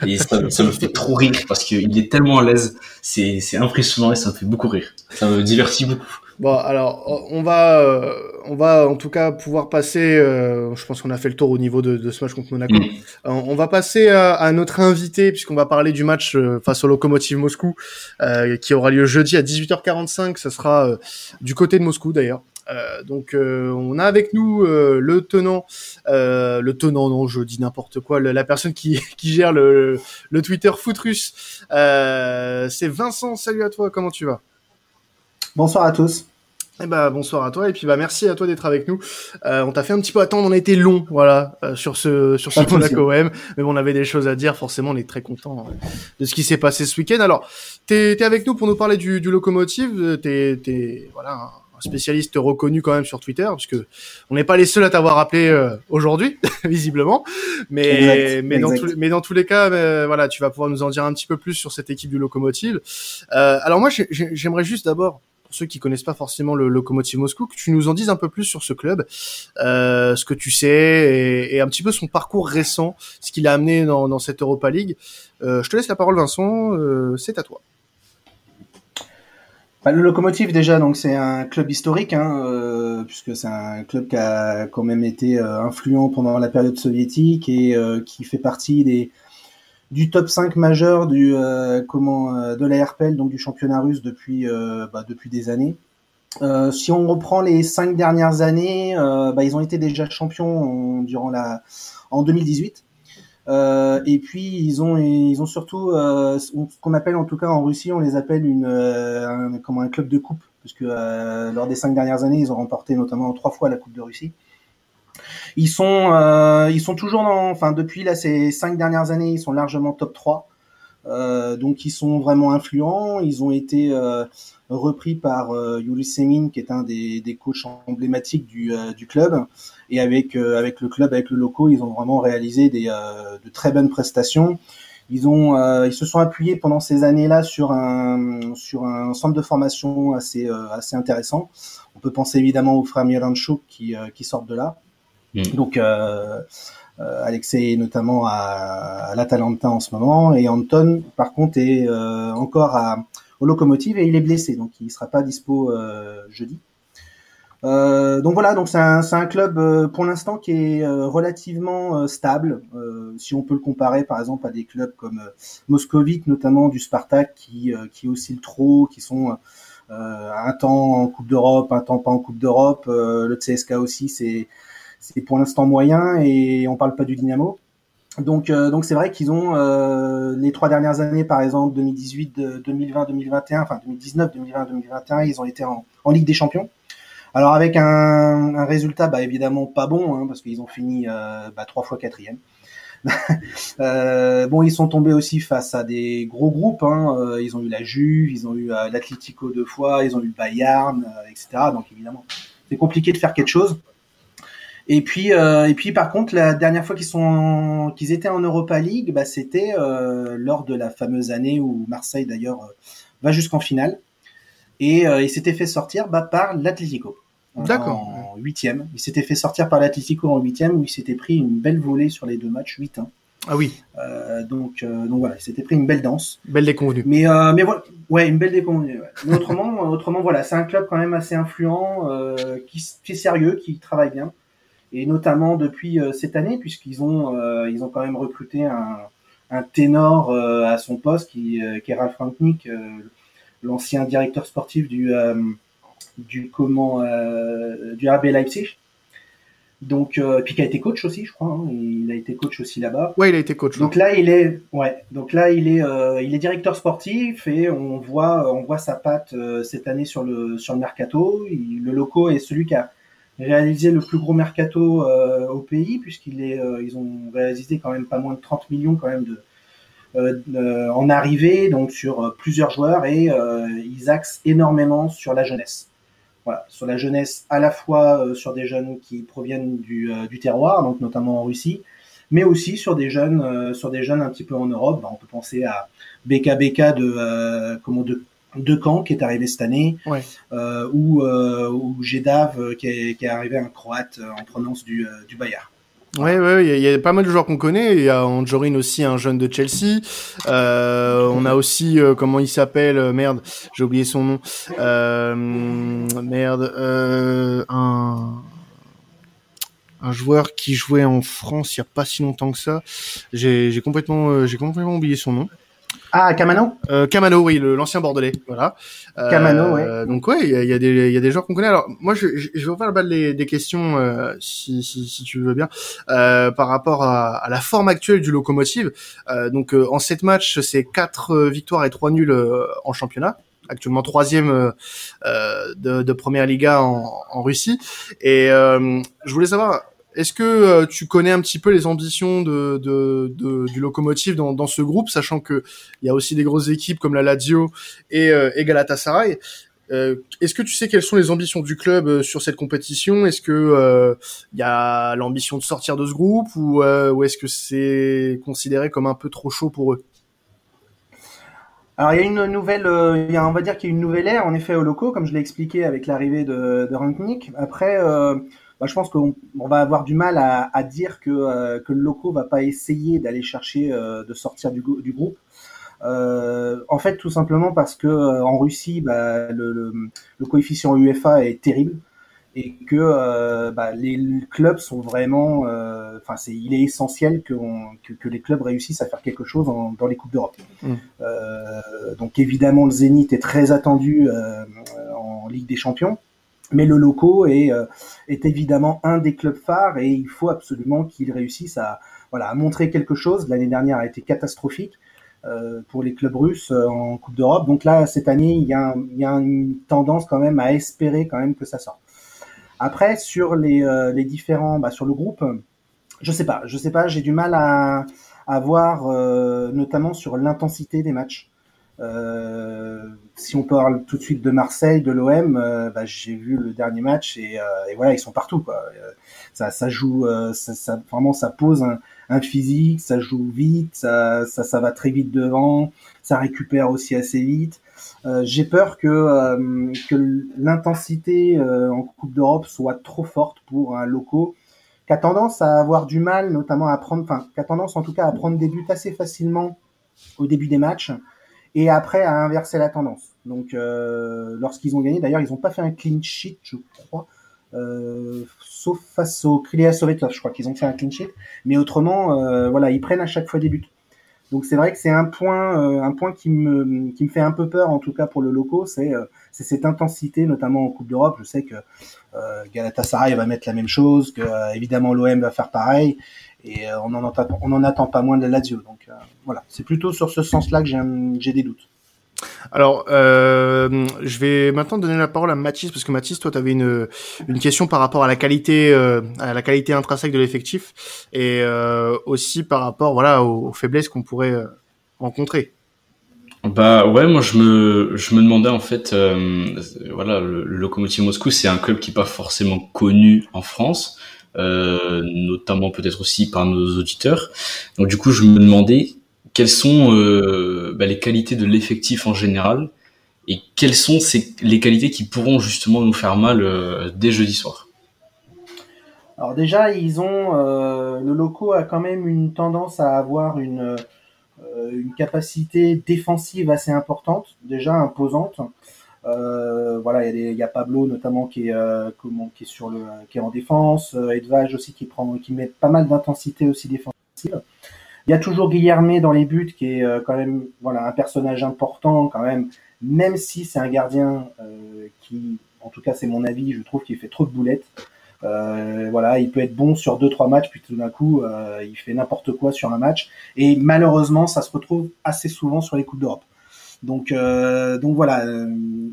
Et ça, ça me fait trop rire, parce qu'il est tellement à l'aise, c'est, c'est impressionnant, et ça me fait beaucoup rire. Ça me divertit beaucoup. Bon, alors on va, euh, on va en tout cas pouvoir passer. Euh, je pense qu'on a fait le tour au niveau de, de ce match contre Monaco. Mm. On, va passer à, à, notre invité puisqu'on va parler du match euh, face au Lokomotiv Moscou qui aura lieu jeudi à 18h45. Ce sera du côté de Moscou d'ailleurs. Donc on a avec nous le tenant, le tenant non je dis n'importe quoi, la personne qui, qui gère le, le Twitter Footrus. c'est Vincent. Salut à toi, comment tu vas? Bonsoir à tous. Eh ben, bonsoir à toi et puis bah merci à toi d'être avec nous. Euh, on t'a fait un petit peu attendre, on a été long, voilà, euh, sur ce sur ce Monaco OM, mais bon, on avait des choses à dire. Forcément, on est très content euh, de ce qui s'est passé ce week-end. Alors, t'es es avec nous pour nous parler du, du locomotive. T'es t'es voilà spécialiste reconnu quand même sur Twitter, parce que on n'est pas les seuls à t'avoir appelé aujourd'hui, visiblement. Mais mais dans tous mais dans tous les cas, voilà, tu vas pouvoir nous en dire un petit peu plus sur cette équipe du locomotive. alors moi, j'aimerais juste d'abord ceux qui connaissent pas forcément le Lokomotiv Moscou, que tu nous en dises un peu plus sur ce club, euh, ce que tu sais et, un petit peu son parcours récent, ce qu'il a amené dans, cette Europa League. Euh, je te laisse la parole, Vincent. Euh, c'est à toi. Bah, le Lokomotiv déjà, donc c'est un club historique, hein, puisque c'est un club qui a quand même été influent pendant la période soviétique et qui fait partie des du top 5 majeur du euh, comment euh, de la RPL donc du championnat russe depuis euh, bah, depuis des années. si on reprend les cinq dernières années, bah, ils ont été déjà champions durant la en 2018. Et puis ils ont ils ont surtout ce qu'on appelle en tout cas en Russie on les appelle une un, comment un club de coupe parce que lors des cinq dernières années ils ont remporté notamment trois fois la coupe de Russie. Ils sont, euh, ils sont toujours dans, enfin depuis là ces cinq dernières années, ils sont largement top 3. Euh, donc ils sont vraiment influents. Ils ont été euh, repris par euh, Yuri Semin, qui est un des, des coachs emblématiques du, euh, du club. Et avec euh, avec le club, avec le loco, ils ont vraiment réalisé des, de très bonnes prestations. Ils ont, ils se sont appuyés pendant ces années-là sur un sur un centre de formation assez assez intéressant. On peut penser évidemment aux frères Miranchuk qui qui sortent de là. Mm. Donc euh, euh, Alexei est notamment à, à l'Atalanta en ce moment et Anton par contre est euh, encore à, au locomotive et il est blessé donc il sera pas dispo jeudi. Euh, donc voilà, donc c'est un, un, club euh, pour l'instant qui est euh, relativement stable. si on peut le comparer par exemple à des clubs comme Moscovite, notamment du Spartak, qui, qui oscillent trop, qui sont un temps en Coupe d'Europe, un temps pas en Coupe d'Europe. le CSK aussi, c'est c'est pour l'instant moyen et on parle pas du Dynamo. Donc euh, donc c'est vrai qu'ils ont euh, les trois dernières années par exemple 2018, 2020, 2021, enfin 2019, 2020, 2021, ils ont été en, Ligue des Champions. Alors avec un, résultat bah, évidemment pas bon hein, parce qu'ils ont fini euh, bah, trois fois quatrième. bon, ils sont tombés aussi face à des gros groupes. Hein. Ils ont eu la Juve, ils ont eu l'Atlético deux fois, ils ont eu le Bayern, etc. Donc évidemment, c'est compliqué de faire quelque chose. Et puis, euh, et puis par contre, la dernière fois qu'ils sont, qu'ils étaient en Europa League, bah, c'était euh, lors de la fameuse année où Marseille d'ailleurs euh, va jusqu'en finale, et euh, il s'était fait sortir bah, par l'Atlético. D'accord. En huitième, il s'était fait sortir par l'Atlético en huitième où il s'était pris une belle volée sur les deux matchs, 8-1. Ah oui. Euh, donc, euh, donc voilà, il s'était pris une belle danse. Belle déconvenue. Mais, euh, mais voilà, ouais, une belle déconvenue. Ouais. Mais autrement, autrement, voilà, c'est un club quand même assez influent, qui, qui, est sérieux, qui travaille bien et notamment depuis euh, cette année puisqu'ils ont euh, ils ont quand même recruté un, un ténor euh, à son poste qui, qui est Ralf Rangnick, l'ancien directeur sportif du du comment du RB Leipzig. Donc, euh, puis qui a été coach aussi, je crois. Hein, il a été coach aussi là-bas. Ouais, il a été coach. Donc là, il est, ouais. Donc là, il est, euh, il est directeur sportif et on voit, on voit sa patte cette année sur le sur le mercato. Il, le loco est celui qui a réalisé le plus gros mercato euh, au pays puisqu'il est euh, ils ont réalisé quand même pas moins de 30 millions quand même de euh, en arrivée donc sur plusieurs joueurs et ils axent énormément sur la jeunesse. Voilà, sur la jeunesse à la fois sur des jeunes qui proviennent du, du terroir donc notamment en Russie mais aussi sur des jeunes sur des jeunes un petit peu en Europe, bah, on peut penser à BKBK de comment de de Caen qui est arrivé cette année, ouais. euh, ou, euh, ou Gedav euh, qui est, qui est arrivé un croate en provenance du, du Bayard. Ouais, ouais, il y, a pas mal de joueurs qu'on connaît. Il y a Anjorin aussi, un jeune de Chelsea. Euh, on a aussi, euh, comment il s'appelle euh, Merde, j'ai oublié son nom. Euh, merde, un un joueur qui jouait en France il y a pas si longtemps que ça. J'ai complètement, j'ai complètement oublié son nom. Ah, Camano euh, Camano, oui, l'ancien Bordelais, voilà. Euh, Camano, ouais. Donc ouais, il y a, y, a des, y a des joueurs qu'on connaît. Alors moi, je, je, vais refaire le bal des, des questions, euh, si, si, si, tu veux bien, euh, par rapport à, à, la forme actuelle du Locomotive. Euh, donc en sept matchs, c'est quatre victoires et trois nuls en championnat actuellement troisième de, de première Liga en, en Russie. Et je voulais savoir, est-ce que euh, tu connais un petit peu les ambitions de, de, de du locomotive dans, dans, ce groupe, sachant que il y a aussi des grosses équipes comme la Lazio et, euh, et Galatasaray. Euh, est-ce que tu sais quelles sont les ambitions du club euh, sur cette compétition? Est-ce que il y a l'ambition de sortir de ce groupe ou, ou est-ce que c'est considéré comme un peu trop chaud pour eux? Alors il y a une nouvelle, il y a, on va dire qu'il y a une nouvelle ère en effet au loco, comme je l'ai expliqué avec l'arrivée de, de. Après, bah, je pense qu'on va avoir du mal à, à dire que, euh, que le loco va pas essayer d'aller chercher euh, de sortir du, du groupe. Euh, en fait, tout simplement parce que en Russie, bah, le, le, le, coefficient UEFA est terrible et que bah, les clubs sont vraiment, enfin, c'est, il est essentiel que, que, que, les clubs réussissent à faire quelque chose en, dans les coupes d'Europe. Mmh. donc évidemment, le Zénith est très attendu en Ligue des Champions. Mais le loco est, euh, est évidemment un des clubs phares et il faut absolument qu'il réussisse à, voilà, à montrer quelque chose. L'année dernière a été catastrophique euh, pour les clubs russes euh, en Coupe d'Europe. Donc là, cette année, il y, a il y a une tendance quand même à espérer quand même que ça sorte. Après, sur les, les différents, bah, sur le groupe, je sais pas, je sais pas, j'ai du mal à, à voir, notamment sur l'intensité des matchs. Euh, si on parle tout de suite de Marseille, de l'OM, euh, bah, j'ai vu le dernier match et, euh, et, voilà, ils sont partout. Quoi. Ça, ça joue, ça, ça, vraiment, ça pose un, un, physique, ça joue vite, ça, ça, ça va très vite devant, ça récupère aussi assez vite. j'ai peur que, que l'intensité en Coupe d'Europe soit trop forte pour un loco qui a tendance à avoir du mal, notamment à prendre, enfin, qui a tendance en tout cas à prendre des buts assez facilement au début des matchs et après à inverser la tendance. Donc euh, lorsqu'ils ont gagné, d'ailleurs ils n'ont pas fait un clean sheet, je crois, euh, sauf face au Krylia Sovetov, je crois qu'ils ont fait un clean sheet, mais autrement, euh, voilà, ils prennent à chaque fois des buts. Donc c'est vrai que c'est un point, euh, qui me, fait un peu peur en tout cas pour le loco, c'est euh, cette intensité, notamment en Coupe d'Europe. Je sais que euh, Galatasaray va mettre la même chose, que évidemment l'OM va faire pareil, et on en attend, pas moins de la Lazio. Donc voilà, c'est plutôt sur ce sens-là que j'ai des doutes. Alors, euh, je vais maintenant donner la parole à Mathis parce que Mathis, toi, tu avais une, une question par rapport à la qualité, euh, à la qualité intrinsèque de l'effectif et euh, aussi par rapport, voilà, aux, faiblesses qu'on pourrait euh, rencontrer. Bah ouais, moi je me je me demandais en fait, euh, voilà, le, le Lokomotiv Moscou, c'est un club qui est pas forcément connu en France. Euh, notamment peut-être aussi par nos auditeurs. Donc du coup, je me demandais quelles sont euh, bah, les qualités de l'effectif en général et quelles sont ces, les qualités qui pourront justement nous faire mal euh, dès jeudi soir? Alors déjà, ils ont euh, le loco a quand même une tendance à avoir une capacité défensive assez importante, déjà imposante. Voilà, il y, a Pablo notamment qui est, qui est sur le, qui est en défense, Edvage aussi qui prend, qui met pas mal d'intensité aussi défensive. Il y a toujours Guillermé dans les buts qui est euh, quand même, voilà, un personnage important quand même, même si c'est un gardien euh, qui, en tout cas c'est mon avis, je trouve qu'il fait trop de boulettes. Euh, voilà, il peut être bon sur deux trois matchs, puis tout d'un coup, il fait n'importe quoi sur un match. Et malheureusement, ça se retrouve assez souvent sur les coupes d'Europe. Donc, donc voilà,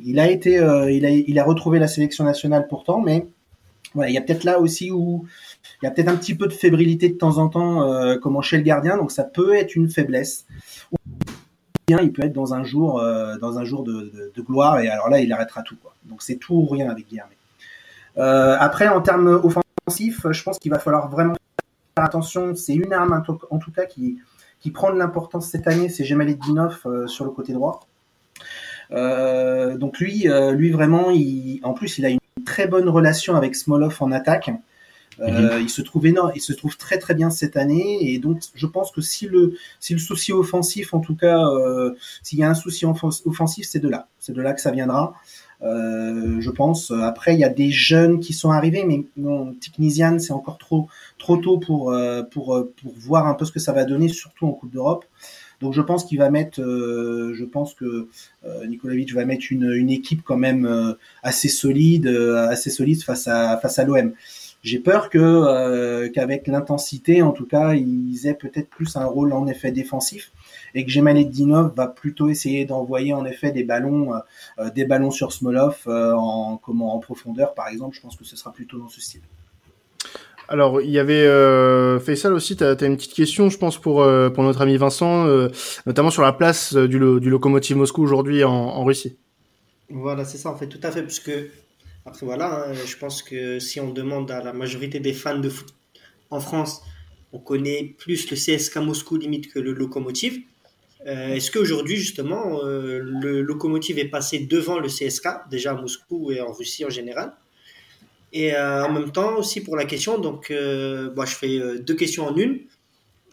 il a été, il a, il a retrouvé la sélection nationale pourtant, mais voilà, il y a peut-être là aussi où il y a peut-être un petit peu de fébrilité de temps en temps, euh, comme chez le gardien, donc ça peut être une faiblesse. Ou bien il peut être dans un jour, euh, dans un jour de, gloire, et alors là, il arrêtera tout. Donc c'est tout ou rien avec Guillermo. Euh, après, en termes offensifs, je pense qu'il va falloir vraiment faire attention. C'est une arme en tout cas qui prend de l'importance cette année, c'est Gemalidinov euh, sur le côté droit. Euh, donc lui, lui vraiment, en plus, il a une très bonne relation avec Smolov en attaque. Euh, il se trouve énorme, il se trouve très très bien cette année et donc je pense que si le si le souci offensif en tout cas euh, s'il y a un souci offensif c'est de là, c'est de là que ça viendra. Euh, je pense. Après, il y a des jeunes qui sont arrivés, mais non, Technisian, c'est encore trop trop tôt pour, euh, pour pour voir un peu ce que ça va donner, surtout en Coupe d'Europe. Donc je pense qu'il va mettre, euh, je pense que euh, Nikolovic va mettre une, équipe quand même euh, assez solide, assez solide face à face à l'OM. J'ai peur que qu'avec l'intensité, en tout cas, ils aient peut-être plus un rôle en effet défensif et que Dinov va plutôt essayer d'envoyer en effet des ballons, des ballons sur Smolov en comment en profondeur par exemple. Je pense que ce sera plutôt dans ce style. Alors, il y avait euh, Faisal aussi, tu as, une petite question, je pense, pour, euh, notre ami Vincent, euh, notamment sur la place du, du locomotive Moscou aujourd'hui en, Russie. Voilà, c'est ça, en fait, tout à fait, puisque, après, voilà, hein, je pense que si on demande à la majorité des fans de foot en France, on connaît plus le CSK Moscou limite que le locomotive. Est-ce qu'aujourd'hui, justement, le locomotive est passé devant le CSK, déjà à Moscou et en Russie en général? Et euh, en même temps aussi pour la question, donc euh, bon, je fais euh, deux questions en une.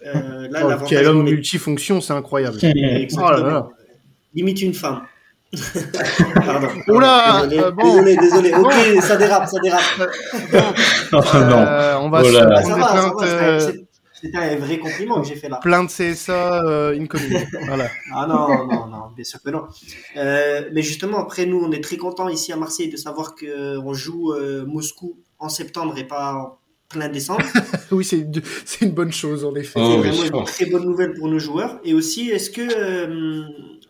Euh, là, oh, quel homme multifonction, c'est incroyable. oh là là. Limite une femme. Pardon. Oula, désolé, euh, bon. désolé, désolé. Ok, bon. ça dérape, ça dérape. Bon. Euh, on va oh se ça, ça, va, ça va, c'était un vrai compliment que j'ai fait là. Plein de CSA euh, voilà. Ah non, non, non, bien sûr que non. Euh, mais justement, après, nous, on est très contents ici à Marseille de savoir qu'on joue euh, Moscou en septembre et pas en plein décembre. oui, c'est une bonne chose, en effet. Oh, c'est vraiment une très bonne nouvelle pour nos joueurs. Et aussi, est-ce que euh,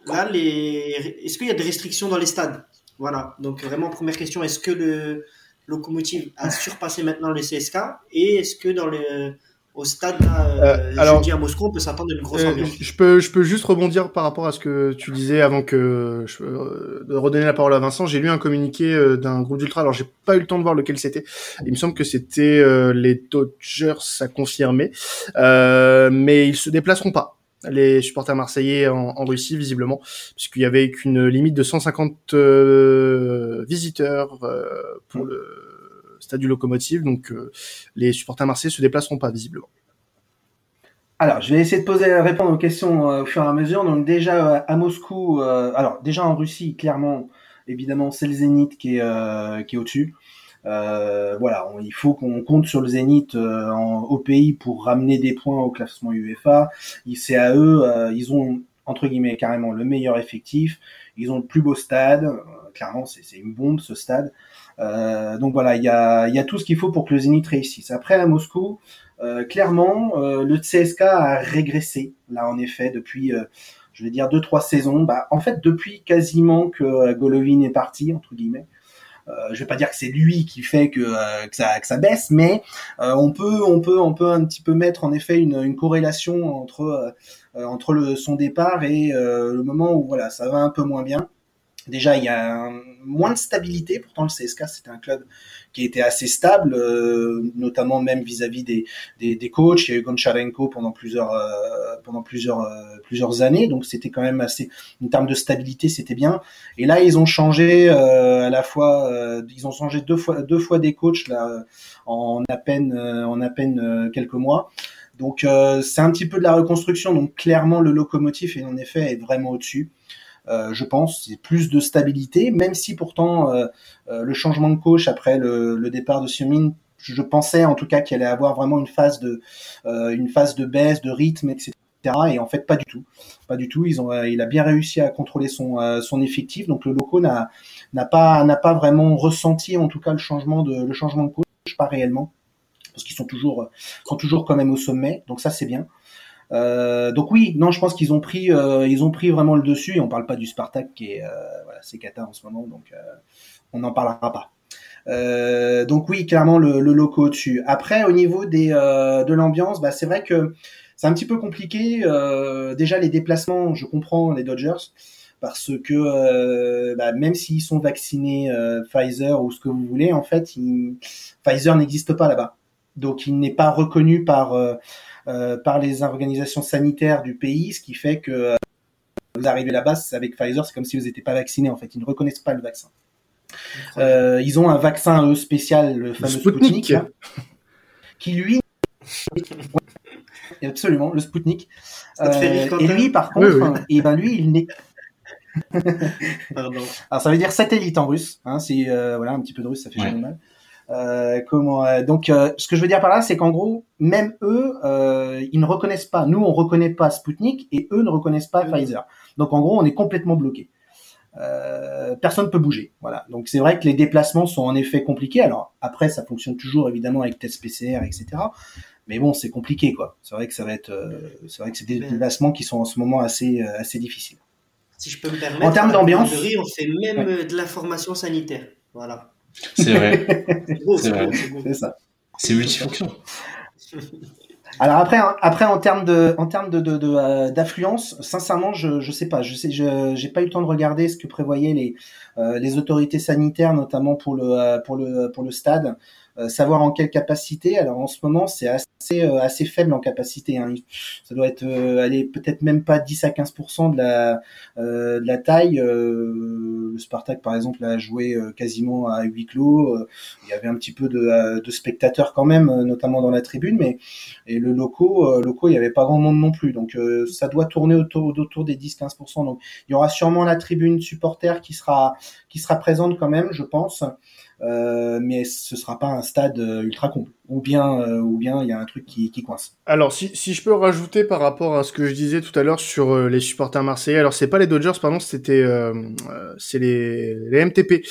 là, les... est-ce qu'il y a des restrictions dans les stades? Voilà. Donc, vraiment, première question, est-ce que le locomotive a surpassé maintenant le CSK Et est-ce que dans le au stade euh, euh, alors, jeudi à Moscou, on peut s'attendre à une grosse euh, ambiance. Je peux, je peux juste rebondir par rapport à ce que tu disais avant que je euh, de redonner la parole à Vincent. J'ai lu un communiqué euh, d'un groupe d'ultra. Alors j'ai pas eu le temps de voir lequel c'était. Il me semble que c'était les Dodgers à confirmer, mais ils se déplaceront pas les supporters marseillais en, en Russie visiblement puisqu'il y avait qu'une limite de 150 visiteurs pour le stade du Locomotive, donc euh, les supporters marseillais se déplaceront pas visiblement. Alors, je vais essayer de poser répondre aux questions euh, au fur et à mesure. Donc déjà euh, à Moscou, alors déjà en Russie, clairement, évidemment, c'est le Zénith qui est qui est au-dessus. voilà, il faut qu'on compte sur le Zénith au pays pour ramener des points au classement UEFA. C'est à eux, ils ont entre guillemets carrément le meilleur effectif. Ils ont le plus beau stade. clairement, c'est une bombe ce stade. Euh, donc voilà, il y a, y a tout ce qu'il faut pour que le Zénith réussisse. Après à Moscou, euh, clairement, euh, le CSK a régressé là en effet depuis, je vais dire deux trois saisons. Bah en fait depuis quasiment que Golovin est parti entre guillemets. Euh, je vais pas dire que c'est lui qui fait que, que, ça, que ça baisse, mais on peut on peut on peut un petit peu mettre en effet une, une corrélation entre entre le, son départ et le moment où voilà ça va un peu moins bien. Déjà, il y a moins de stabilité. Pourtant, le CSK, c'était un club qui était assez stable, euh, notamment même vis-à-vis des, des, des, coachs. Il y a eu Goncharenko pendant plusieurs, euh, pendant plusieurs, euh, plusieurs années. Donc, c'était quand même assez, en termes de stabilité, c'était bien. Et là, ils ont changé euh, à la fois, euh, ils ont changé deux fois, deux fois des coachs là, en à peine, en à peine quelques mois. Donc, c'est un petit peu de la reconstruction. Donc, clairement, le locomotive, en effet, est vraiment au-dessus. Euh, je pense, c'est plus de stabilité, même si pourtant euh, euh, le changement de coach après le, départ de Xiaomin, je pensais en tout cas qu'il allait avoir vraiment une phase de de baisse, de rythme, etc. Et en fait, pas du tout, il a bien réussi à contrôler son effectif, donc le loco n'a pas vraiment ressenti en tout cas le changement de le coach, pas réellement, parce qu'ils sont toujours sont toujours quand même au sommet. Donc ça c'est bien. Euh, donc oui, non, je pense qu'ils ont pris, euh, ils ont pris vraiment le dessus. Et on parle pas du Spartak qui est, euh, voilà, c'est Kata en ce moment, donc on n'en parlera pas. donc oui, clairement le, le loco au-dessus. Après, au niveau des, de l'ambiance, bah, c'est vrai que c'est un petit peu compliqué. déjà les déplacements, je comprends les Dodgers parce que bah, même s'ils sont vaccinés Pfizer ou ce que vous voulez, en fait, Pfizer n'existe pas là-bas. Donc il n'est pas reconnu par euh, par les organisations sanitaires du pays, ce qui fait que euh, vous arrivez là-bas avec Pfizer, c'est comme si vous n'étiez pas vacciné en fait. Ils ne reconnaissent pas le vaccin. Euh, ils ont un vaccin eux spécial, le fameux Sputnik. qui lui absolument le Spoutnik. et lui, par contre, et ben lui, il n'est. Alors ça veut dire satellite en russe. Hein, c'est voilà un petit peu de russe, ça fait jamais mal. Euh, comment euh, donc euh, ce que je veux dire par là c'est qu'en gros même eux ils ne reconnaissent pas. Nous on reconnaît pas Sputnik et eux ne reconnaissent pas Pfizer. Donc en gros on est complètement bloqué. Personne ne peut bouger. Voilà. Donc c'est vrai que les déplacements sont en effet compliqués. Alors après ça fonctionne toujours évidemment avec test PCR etc mais bon c'est compliqué quoi. C'est vrai que ça va être c'est vrai que c'est des déplacements qui sont en ce moment assez assez difficiles. Si je peux me permettre en termes d'ambiance on fait même de l'information sanitaire. Voilà c'est vrai. c'est ça. C'est multifonction. Alors après, après en termes de, en termes de, de, d'affluence, sincèrement, je, je sais pas, je sais, je, j'ai pas eu le temps de regarder ce que prévoyaient les, euh, les autorités sanitaires, notamment pour le, euh, pour le, pour le stade. Euh, savoir en quelle capacité. Alors en ce moment, c'est assez euh, assez faible en capacité. Hein. Ça doit être euh, aller peut-être même pas 10 à 15% de la de la taille. le Spartak par exemple a joué quasiment à huis clos. il y avait un petit peu de, de spectateurs quand même, notamment dans la tribune, mais et le loco locaux il y avait pas grand monde non plus. Donc ça doit tourner autour autour des 10-15 Donc il y aura sûrement la tribune supporter qui sera qui sera présente quand même, je pense. Euh, mais ce sera pas un stade euh, ultra complet ou bien euh, ou bien il y a un truc qui, qui coince. Alors si, si je peux rajouter par rapport à ce que je disais tout à l'heure sur euh, les supporters marseillais, alors c'est pas les Dodgers pardon, c'était euh, c'est les, les MTP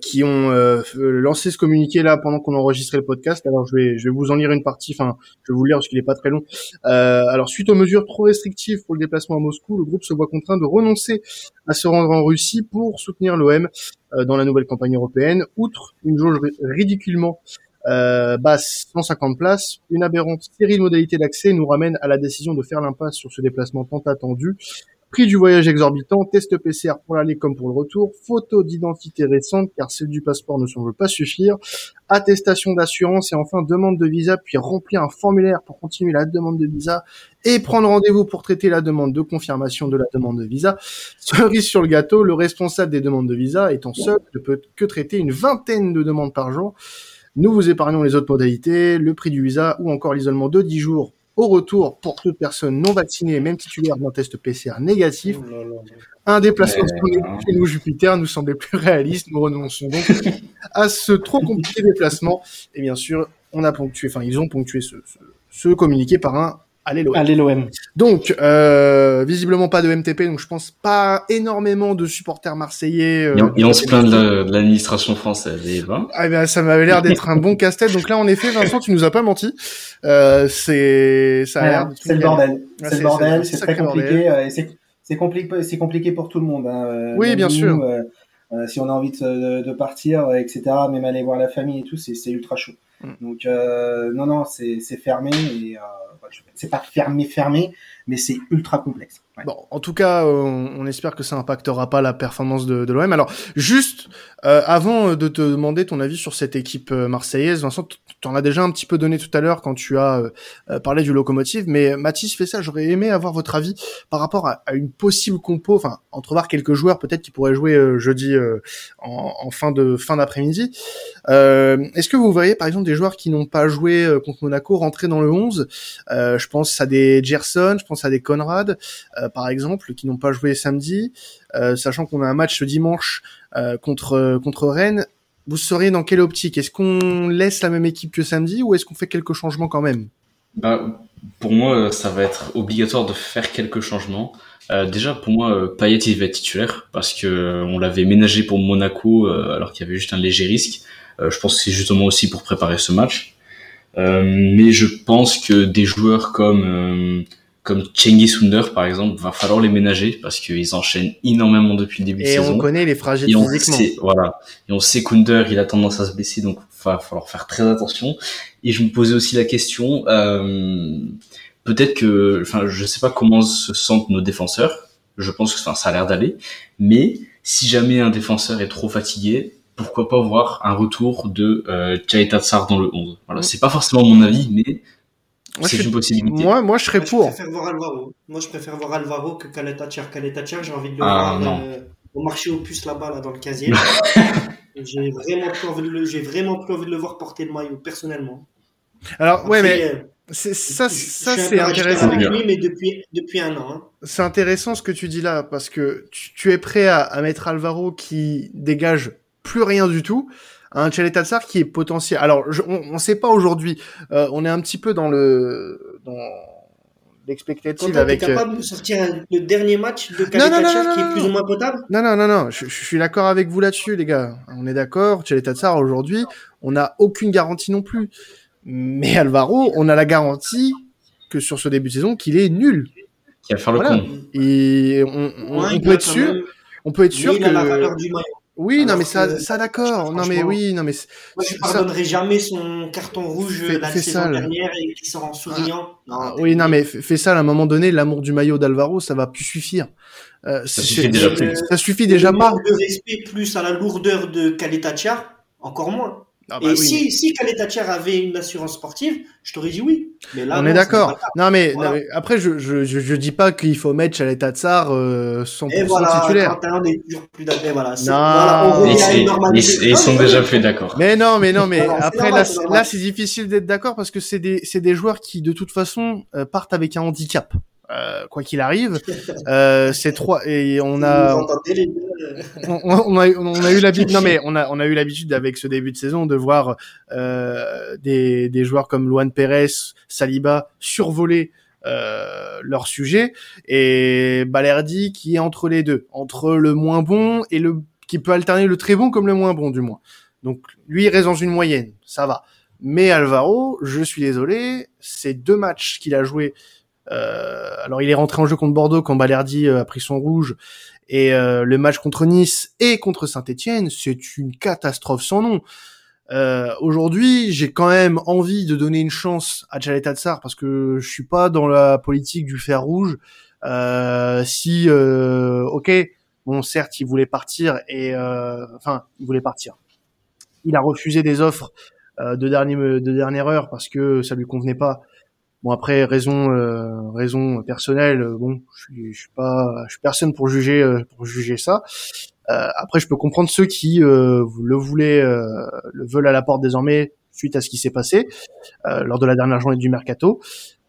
qui ont lancé ce communiqué là pendant qu'on enregistrait le podcast. Alors je vais je vais vous en lire une partie, enfin je vais vous le lire parce qu'il est pas très long. alors suite aux mesures trop restrictives pour le déplacement à Moscou, le groupe se voit contraint de renoncer à se rendre en Russie pour soutenir l'OM dans la nouvelle campagne européenne. Outre une jauge ridiculement euh, basse 150 places. Une aberrante série de modalités d'accès nous ramène à la décision de faire l'impasse sur ce déplacement tant attendu. Prix du voyage exorbitant, test PCR pour l'aller comme pour le retour, photo d'identité récente car celle du passeport ne semble pas suffire, attestation d'assurance et enfin demande de visa puis remplir un formulaire pour continuer la demande de visa et prendre rendez-vous pour traiter la demande de confirmation de la demande de visa. Cerise sur le gâteau, le responsable des demandes de visa étant seul ne peut que traiter une vingtaine de demandes par jour. Nous vous épargnons les autres modalités, le prix du visa ou encore l'isolement de 10 jours au retour pour toute personne non vaccinée, même titulaire d'un test PCR négatif. Oh Un déplacement chez nous Jupiter nous semblait plus réaliste. Nous renonçons donc à ce trop compliqué déplacement. Et bien sûr, on a ponctué, enfin ils ont ponctué ce, ce, ce communiqué par un Allez l'OM. Donc, euh, visiblement pas de MTP, donc je pense pas énormément de supporters marseillais. Euh, et, on, se plaint de l'administration française. Et ben. Ah ben, ça m'avait l'air d'être un bon casse-tête. Donc là, en effet, Vincent, tu nous as pas menti. Euh, c'est, ça a l'air. C'est le bordel. C'est le bordel. C'est très compliqué. Euh, c'est compliqué. C'est compliqué pour tout le monde. Hein. Euh, oui, bien sûr. Euh, si on a envie de, de, partir, etc., même aller voir la famille et tout, c'est ultra chaud. Mm. Donc non, non, c'est fermé et c'est pas fermé fermé, mais c'est ultra complexe. Bon, en tout cas, on, espère que ça impactera pas la performance de, de l'OM. Alors, juste euh, avant de te demander ton avis sur cette équipe euh, marseillaise, Vincent, tu en as déjà un petit peu donné tout à l'heure quand tu as euh, parlé du locomotive, mais Mathis fait ça. J'aurais aimé avoir votre avis par rapport à, une possible compo, enfin entrevoir quelques joueurs peut-être qui pourraient jouer jeudi en, en, fin de fin d'après-midi. Est-ce que vous voyez par exemple des joueurs qui n'ont pas joué contre Monaco rentrer dans le 11 Je pense à des Gerson, je pense à des Conrad. Euh, par exemple, qui n'ont pas joué samedi, euh, sachant qu'on a un match dimanche euh, contre contre Rennes. Vous seriez dans quelle optique? Est-ce qu'on laisse la même équipe que samedi ou est-ce qu'on fait quelques changements quand même? Bah, Pour moi, ça va être obligatoire de faire quelques changements. déjà, pour moi, Payet il va être titulaire parce que on l'avait ménagé pour Monaco alors qu'il y avait juste un léger risque. Je pense que c'est justement aussi pour préparer ce match. mais je pense que des joueurs comme comme Cengiz Under par exemple, va falloir les ménager parce qu'ils enchaînent énormément depuis le début de saison. Et on connaît les fragiles physiquement. Sait, voilà. Et on sait qu'Under, il a tendance à se blesser, donc va falloir faire très attention. Et je me posais aussi la question, euh, peut-être que, enfin, je sais pas comment se sentent nos défenseurs. Je pense que, enfin, ça a l'air d'aller. Mais si jamais un défenseur est trop fatigué, pourquoi pas voir un retour de euh, Tsar dans le 11. Voilà, c'est pas forcément mon avis, mais c'est une possibilité. Moi, moi, je serais pour. Je préfère voir Alvaro. Moi, je préfère voir Alvaro que Kaletacher. Kaletacher, j'ai envie de le ah, voir euh, au marché aux puces là-bas, là, dans le casier. j'ai vraiment plus envie de le, j'ai vraiment plus envie de le voir porter le maillot, personnellement. Alors, ouais, mais c'est ça, ça c'est intéressant. Avec lui, mais depuis depuis un an. Hein. C'est intéressant ce que tu dis là parce que tu, tu es prêt à, à, mettre Alvaro qui dégage plus rien du tout, un Tcheletatsar qui est potentiel. Alors, on ne sait pas aujourd'hui. Euh, on est un petit peu dans le dans l'expectative avec. es capable de sortir le dernier match de Tcheletatsar qui est plus ou moins potable? Non, non, non, non. Je, je suis d'accord avec vous là-dessus, les gars. On est d'accord. Tcheletatsar aujourd'hui, on n'a aucune garantie non plus. Mais Alvaro, on a la garantie que sur ce début de saison, qu'il est nul. Qui va faire le con. Et on, on, peut être sûr, on peut être sûr que. Oui, non, mais ça, ça d'accord. Non, mais oui, non, mais. Moi, je pardonnerai jamais son carton rouge la saison dernière et qui sort en souriant. Ah, oui, non, mais fais ça à un moment donné, l'amour du maillot d'Alvaro, ça va plus suffire. Euh, ça suffit déjà plus. Ça suffit déjà pas. De respect plus à la lourdeur de Kaletacha, encore moins. Ah bah et si, si avait une assurance sportive, je t'aurais dit oui. Mais là, on est d'accord. Non, mais, après, je, je, je, je, dis pas qu'il faut mettre Kaleta Tsar euh, 100% et voilà, titulaire. on est toujours plus d'accord. Voilà, non. Voilà, ils, ils, sont déjà fait d'accord. Mais non, mais non, mais après là, là, c'est difficile d'être d'accord parce que c'est des, c'est des joueurs qui de toute façon euh, partent avec un handicap. Euh, quoi qu'il arrive. Euh, c'est trois et on a, on, on, a, on a eu l'habitude. Non mais on a, on a eu l'habitude avec ce début de saison de voir euh, des, des joueurs comme Luan Pérez, Saliba survoler euh, leur sujet et Balerdi qui est entre les deux, entre le moins bon et le qui peut alterner le très bon comme le moins bon du moins. Donc lui il reste dans une moyenne, ça va. Mais Alvaro, je suis désolé, ces deux matchs qu'il a joué alors il est rentré en jeu contre Bordeaux quand Balerdi euh, a pris son rouge et euh, le match contre Nice et contre Saint-Étienne, c'est une catastrophe sans nom. Euh, Aujourd'hui, j'ai quand même envie de donner une chance à Tchaleta Tsar parce que je suis pas dans la politique du fer rouge. Euh, si, euh, ok, bon, certes, il voulait partir et, enfin, il voulait partir. Il a refusé des offres de, de dernière heure parce que ça lui convenait pas. Bon après raison euh, raison personnelle, euh, bon je suis, pas je suis personne pour juger euh, pour juger ça. Euh, après je peux comprendre ceux qui le voulaient le veulent à la porte désormais suite à ce qui s'est passé lors de la dernière journée du mercato.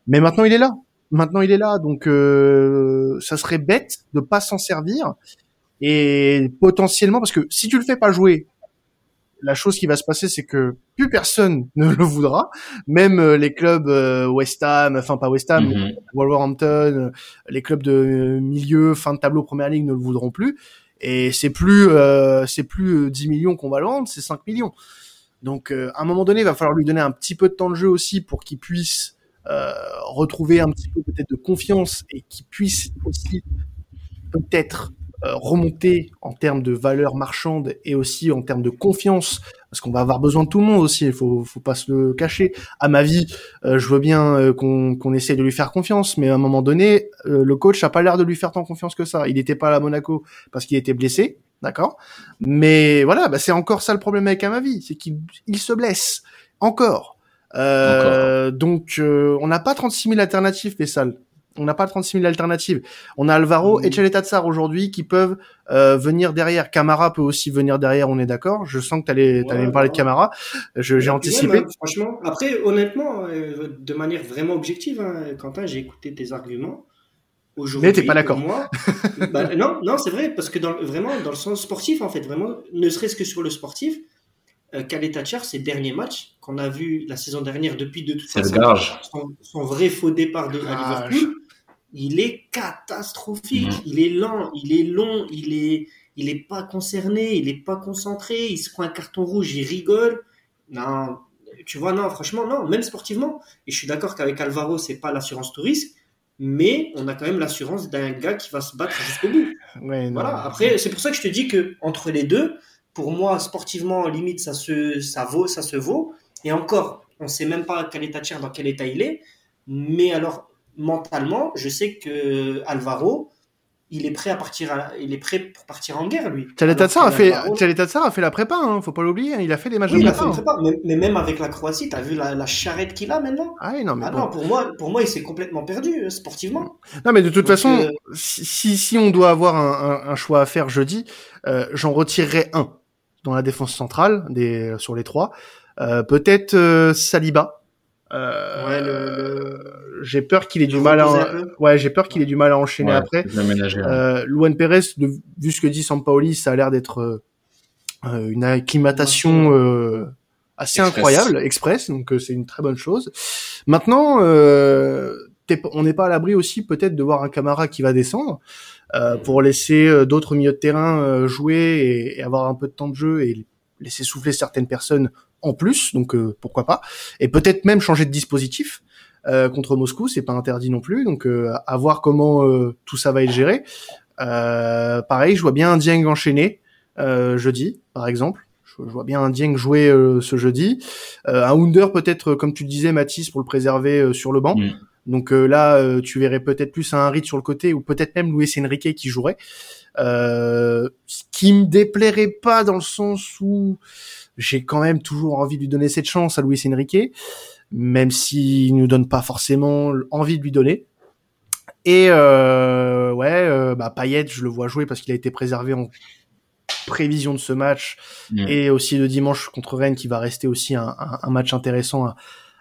Mais maintenant il est là. Maintenant il est là donc ça serait bête de pas s'en servir et potentiellement parce que si tu le fais pas jouer la chose qui va se passer, c'est que plus personne ne le voudra, même euh, les clubs euh, West Ham, enfin pas West Ham, mm-hmm. Wolverhampton, euh, les clubs de milieu, fin de tableau Première Ligue ne le voudront plus. Et c'est plus, c'est plus 10 millions qu'on va le vendre, c'est 5 millions. Donc, à un moment donné, il va falloir lui donner un petit peu de temps de jeu aussi pour qu'il puisse retrouver un petit peu peut-être de confiance et qu'il puisse aussi peut-être euh, remonter en termes de valeur marchande et aussi en termes de confiance, parce qu'on va avoir besoin de tout le monde aussi, il faut, faut pas se le cacher. À ma vie, euh, je veux bien euh, qu'on qu'on essaie de lui faire confiance, mais à un moment donné, le coach a pas l'air de lui faire tant confiance que ça. Il n'était pas à Monaco parce qu'il était blessé, d'accord? Mais voilà, bah c'est encore ça le problème avec Amavi, c'est qu'il il se blesse encore. Euh, donc on n'a pas 36 000 alternatives, Fessal on n'a pas 36 000 alternatives. On a Alvaro et et Tsar aujourd'hui qui peuvent euh, venir derrière. Camara peut aussi venir derrière, on est d'accord. Je sens que tu allais, me parler de Camara. J'ai anticipé. franchement, après, honnêtement, euh, de manière vraiment objective, hein, Quentin, j'ai écouté tes arguments. Mais t'es pas d'accord. Moi, bah, non, non, c'est vrai, parce que dans, vraiment, dans le sens sportif, en fait, vraiment, ne serait-ce que sur le sportif, euh, Thatcher, ses derniers matchs qu'on a vu la saison dernière depuis de toute façon son, son, vrai faux départ de, à Liverpool, il est catastrophique. Mm. Il est lent, il est long, il est, il est pas concerné, il est pas concentré, il se prend un carton rouge, il rigole. Non, tu vois, non, franchement, non, même sportivement. Et je suis d'accord qu'avec Alvaro, c'est pas l'assurance touriste, mais on a quand même l'assurance d'un gars qui va se battre jusqu'au bout. voilà. Après, c'est pour ça que je te dis que entre les deux, pour moi, sportivement, limite, ça se, ça vaut, ça se vaut. Et encore, on sait même pas quel état de dans quel état il est. Mais alors, mentalement, je sais que Alvaro, il est prêt à partir, il est prêt pour partir en guerre, lui. Tchaletatsar a fait, a fait la prépa, hein, faut pas l'oublier, hein, il a fait des matchs de prépa. Hein. Mais, même avec la Croatie, t'as vu la, charrette qu'il a maintenant? Ah non, mais ah pour moi, pour moi, il s'est complètement perdu, euh, sportivement. Non, mais de toute façon, euh, si, si on doit avoir un, choix à faire jeudi, euh, j'en retirerai un dans la défense centrale des, sur les trois. peut-être Saliba, Euh, ouais, le, j'ai peur qu'il ait du mal à, ouais, j'ai peur qu'il ait du mal à enchaîner après. Euh, Luan Perez, vu ce que dit Sampaoli, ça a l'air d'être euh, une acclimatation euh, assez incroyable, express, donc c'est une très bonne chose. Maintenant, on n'est pas à l'abri aussi peut-être de voir un Camara qui va descendre. Euh, pour laisser d'autres milieux de terrain jouer et, et, avoir un peu de temps de jeu et laisser souffler certaines personnes en plus, donc euh, pourquoi pas, et peut-être même changer de dispositif euh, contre Moscou, c'est pas interdit non plus, donc euh, à voir comment tout ça va être géré. pareil, je vois bien un Dieng enchaîné jeudi, par exemple. Je, vois bien un Dieng jouer ce jeudi. un Wunder peut-être, comme tu le disais, Mathis, pour le préserver sur le banc. Mm. Donc là, tu verrais peut-être plus un Harit sur le côté ou peut-être même Luis Enrique qui jouerait. ce qui me déplairait pas dans le sens où j'ai quand même toujours envie de lui donner cette chance à Luis Enrique, même s'il nous donne pas forcément envie de lui donner. Et euh, ouais, euh, bah Payet, je le vois jouer parce qu'il a été préservé en prévision de ce match et aussi de dimanche contre Rennes qui va rester aussi un, un, match intéressant à,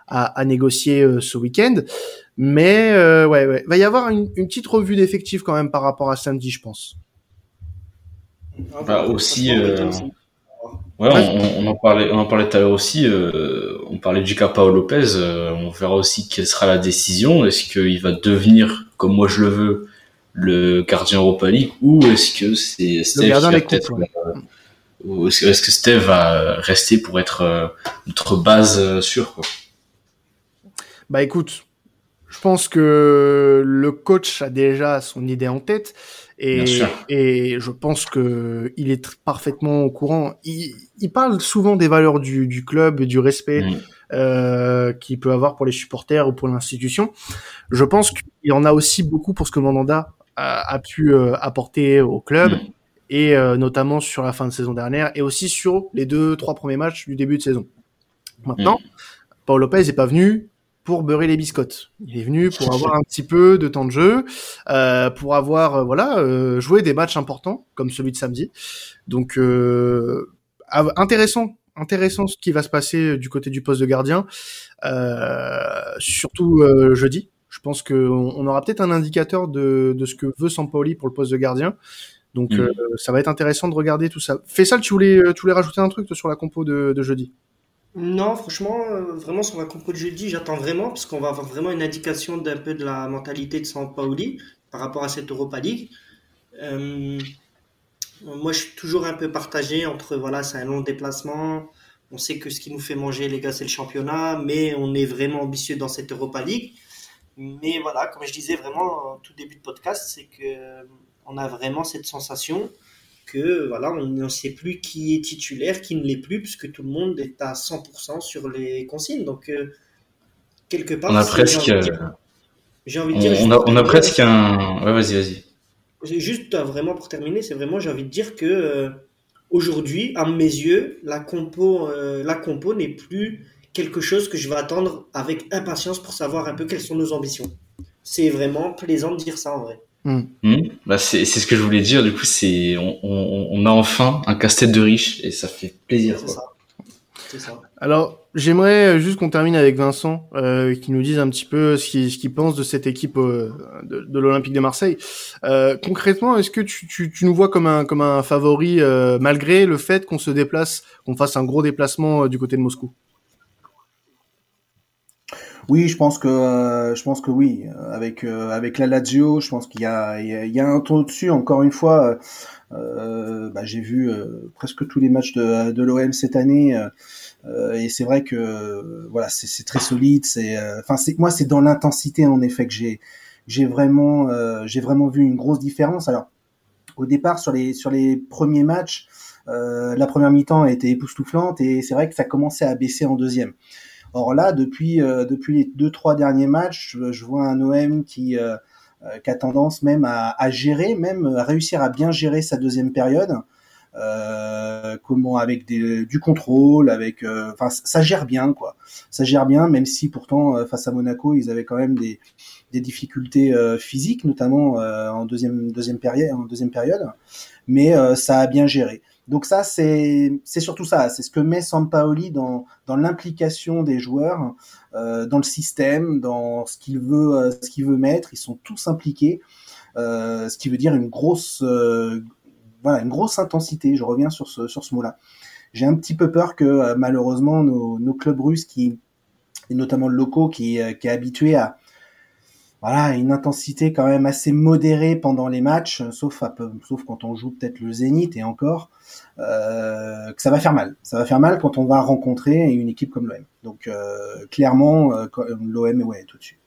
à, à négocier euh, ce week-end. Mais euh, ouais, ouais, va y avoir une, une petite revue d'effectifs quand même par rapport à samedi, je pense. Bah, aussi, euh, Ouais, on, on, en parlait, on en parlait tout à l'heure aussi. Euh, on parlait du cas Paolo Lopez. Euh, on verra aussi quelle sera la décision. Est-ce qu'il va devenir, comme moi je le veux, le gardien Europa League, ou est-ce que c'est Steve peut-être, euh, est-ce que Steve va rester pour être notre base sûre quoi? Bah écoute, je pense que le coach a déjà son idée en tête. Et, et je pense que il est parfaitement au courant. Il, il parle souvent des valeurs du, du club, du respect mm. euh, qu'il peut avoir pour les supporters ou pour l'institution. Je pense qu'il en a aussi beaucoup pour ce que Mandanda a, a pu euh, apporter au club. Mm. Et euh, notamment sur la fin de saison dernière, et aussi sur les deux, trois premiers matchs du début de saison. Maintenant, mm. Paul Lopez est pas venu pour beurrer les biscottes. Il est venu pour avoir un petit peu de temps de jeu, euh, pour avoir euh, voilà euh, joué des matchs importants comme celui de samedi. Donc euh, intéressant, intéressant ce qui va se passer du côté du poste de gardien, euh, surtout jeudi. Je pense qu'on on aura peut-être un indicateur de, de ce que veut Sampoli pour le poste de gardien. Donc mm. ça va être intéressant de regarder tout ça. Fais ça, tu voulais, tu voulais rajouter un truc sur la compo de, de jeudi? Non, franchement, euh, vraiment sur la compo de jeudi, j'attends vraiment, parce qu'on va avoir vraiment une indication d'un peu de la mentalité de Sampaoli par rapport à cette Europa League. Moi, je suis toujours un peu partagé entre, voilà, c'est un long déplacement, on sait que ce qui nous fait manger, les gars, c'est le championnat, mais on est vraiment ambitieux dans cette Europa League. Mais voilà, comme je disais vraiment en tout début de podcast, c'est que on a vraiment cette sensation que voilà, on ne sait plus qui est titulaire, qui ne l'est plus, puisque tout le monde est à 100% sur les consignes. Donc, euh, quelque part, on a presque. J'ai envie de dire. On, a, on a presque un. Ouais, vas-y, vas-y. Juste euh, vraiment pour terminer, c'est vraiment, j'ai envie de dire que euh, aujourd'hui, à mes yeux, la compo, la compo n'est plus quelque chose que je vais attendre avec impatience pour savoir un peu quelles sont nos ambitions. C'est vraiment plaisant de dire ça en vrai. Hmm. Hmm. Bah c'est ce que je voulais dire. Du coup, c'est on, on, on, a enfin un casse-tête de riche et ça fait plaisir. Alors, j'aimerais juste qu'on termine avec Vincent, euh, qui nous dise un petit peu ce qu'il pense de cette équipe euh, de, l'Olympique de Marseille. Euh, concrètement, est-ce que tu, nous vois comme un, favori euh, malgré le fait qu'on se déplace, qu'on fasse un gros déplacement euh, du côté de Moscou? Oui, je pense que euh, je pense que oui. Avec euh, avec la Lazio, je pense qu'il y a il y a, un ton dessus. Encore une fois, euh, bah, j'ai vu presque tous les matchs de, de l'OM cette année. et c'est vrai que voilà, c'est très solide. C'est enfin c'est moi c'est dans l'intensité en effet que j'ai j'ai vraiment j'ai vraiment vu une grosse différence. Alors au départ sur les sur les premiers matchs, la première mi-temps a été époustouflante et c'est vrai que ça commençait à baisser en deuxième. Or là, depuis euh, depuis les deux trois derniers matchs, je, vois un OM qui euh, euh, qui a tendance même à, gérer, même à réussir à bien gérer sa deuxième période. Comment avec du contrôle, avec, enfin, ça gère bien quoi. Ça gère bien, même si pourtant face à Monaco, ils avaient quand même des, des difficultés physiques, notamment en deuxième deuxième période, en deuxième période. Mais ça a bien géré. Donc ça, c'est surtout ça. C'est ce que met Sampaoli dans dans l'implication des joueurs, euh, dans le système, dans ce qu'il veut euh, ce veut mettre. Ils sont tous impliqués, euh, ce qui veut dire une grosse voilà une grosse intensité. Je reviens sur ce sur ce mot-là. J'ai un petit peu peur que malheureusement nos, nos clubs russes qui et notamment le locaux qui, qui est habitué à voilà, une intensité quand même assez modérée pendant les matchs, sauf à peu, sauf quand on joue peut-être le Zénith et encore, euh, que ça va faire mal. Ça va faire mal quand on va rencontrer une équipe comme l'OM. Donc euh, clairement, euh, l'OM ouais tout dessus.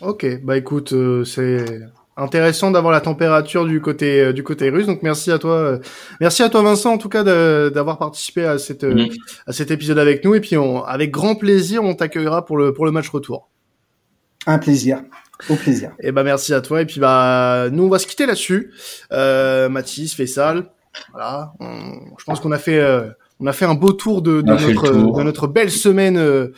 Ok, bah écoute, euh, c'est intéressant d'avoir la température du côté euh, du côté russe. Donc merci à toi, euh, merci à toi Vincent en tout cas d'avoir participé à cette mmh. à cet épisode avec nous et puis on, avec grand plaisir on t'accueillera pour le pour le match retour. Un plaisir. Au plaisir. Et bah merci à toi. Et puis bah nous on va se quitter là-dessus. Euh, Mathis, Fessal, voilà. On, je pense qu'on a fait euh, on a fait un beau tour de, de notre de notre belle semaine euh,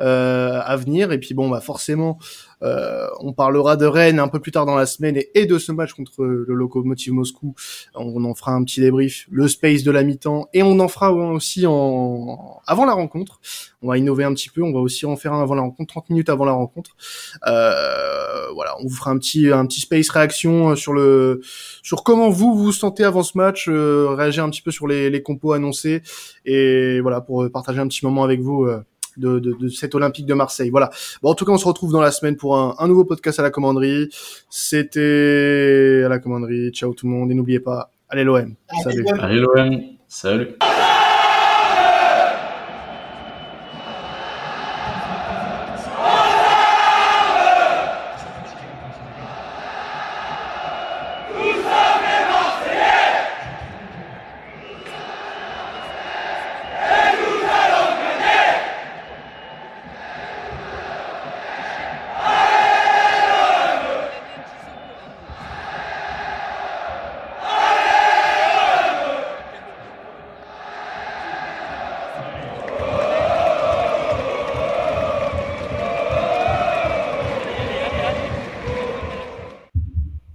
euh, à venir. Et puis bon bah forcément euh, on parlera de Rennes un peu plus tard dans la semaine et, de ce match contre le Lokomotiv Moscou. On en fera un petit débrief, le space de la mi-temps et on en fera aussi en avant la rencontre. On va innover un petit peu, on va aussi en faire un avant la rencontre, 30 minutes avant la rencontre. Euh, voilà, on vous fera un petit un petit space réaction sur le sur comment vous vous sentez avant ce match, euh, réagir un petit peu sur les, les compos annoncés et voilà pour partager un petit moment avec vous. Euh, de, de, de, cet Olympique de Marseille. Voilà. Bon, en tout cas, on se retrouve dans la semaine pour un, un nouveau podcast à la commanderie. C'était à la commanderie. Ciao tout le monde et n'oubliez pas, allez l'OM. Salut. Allez l'OM. Salut.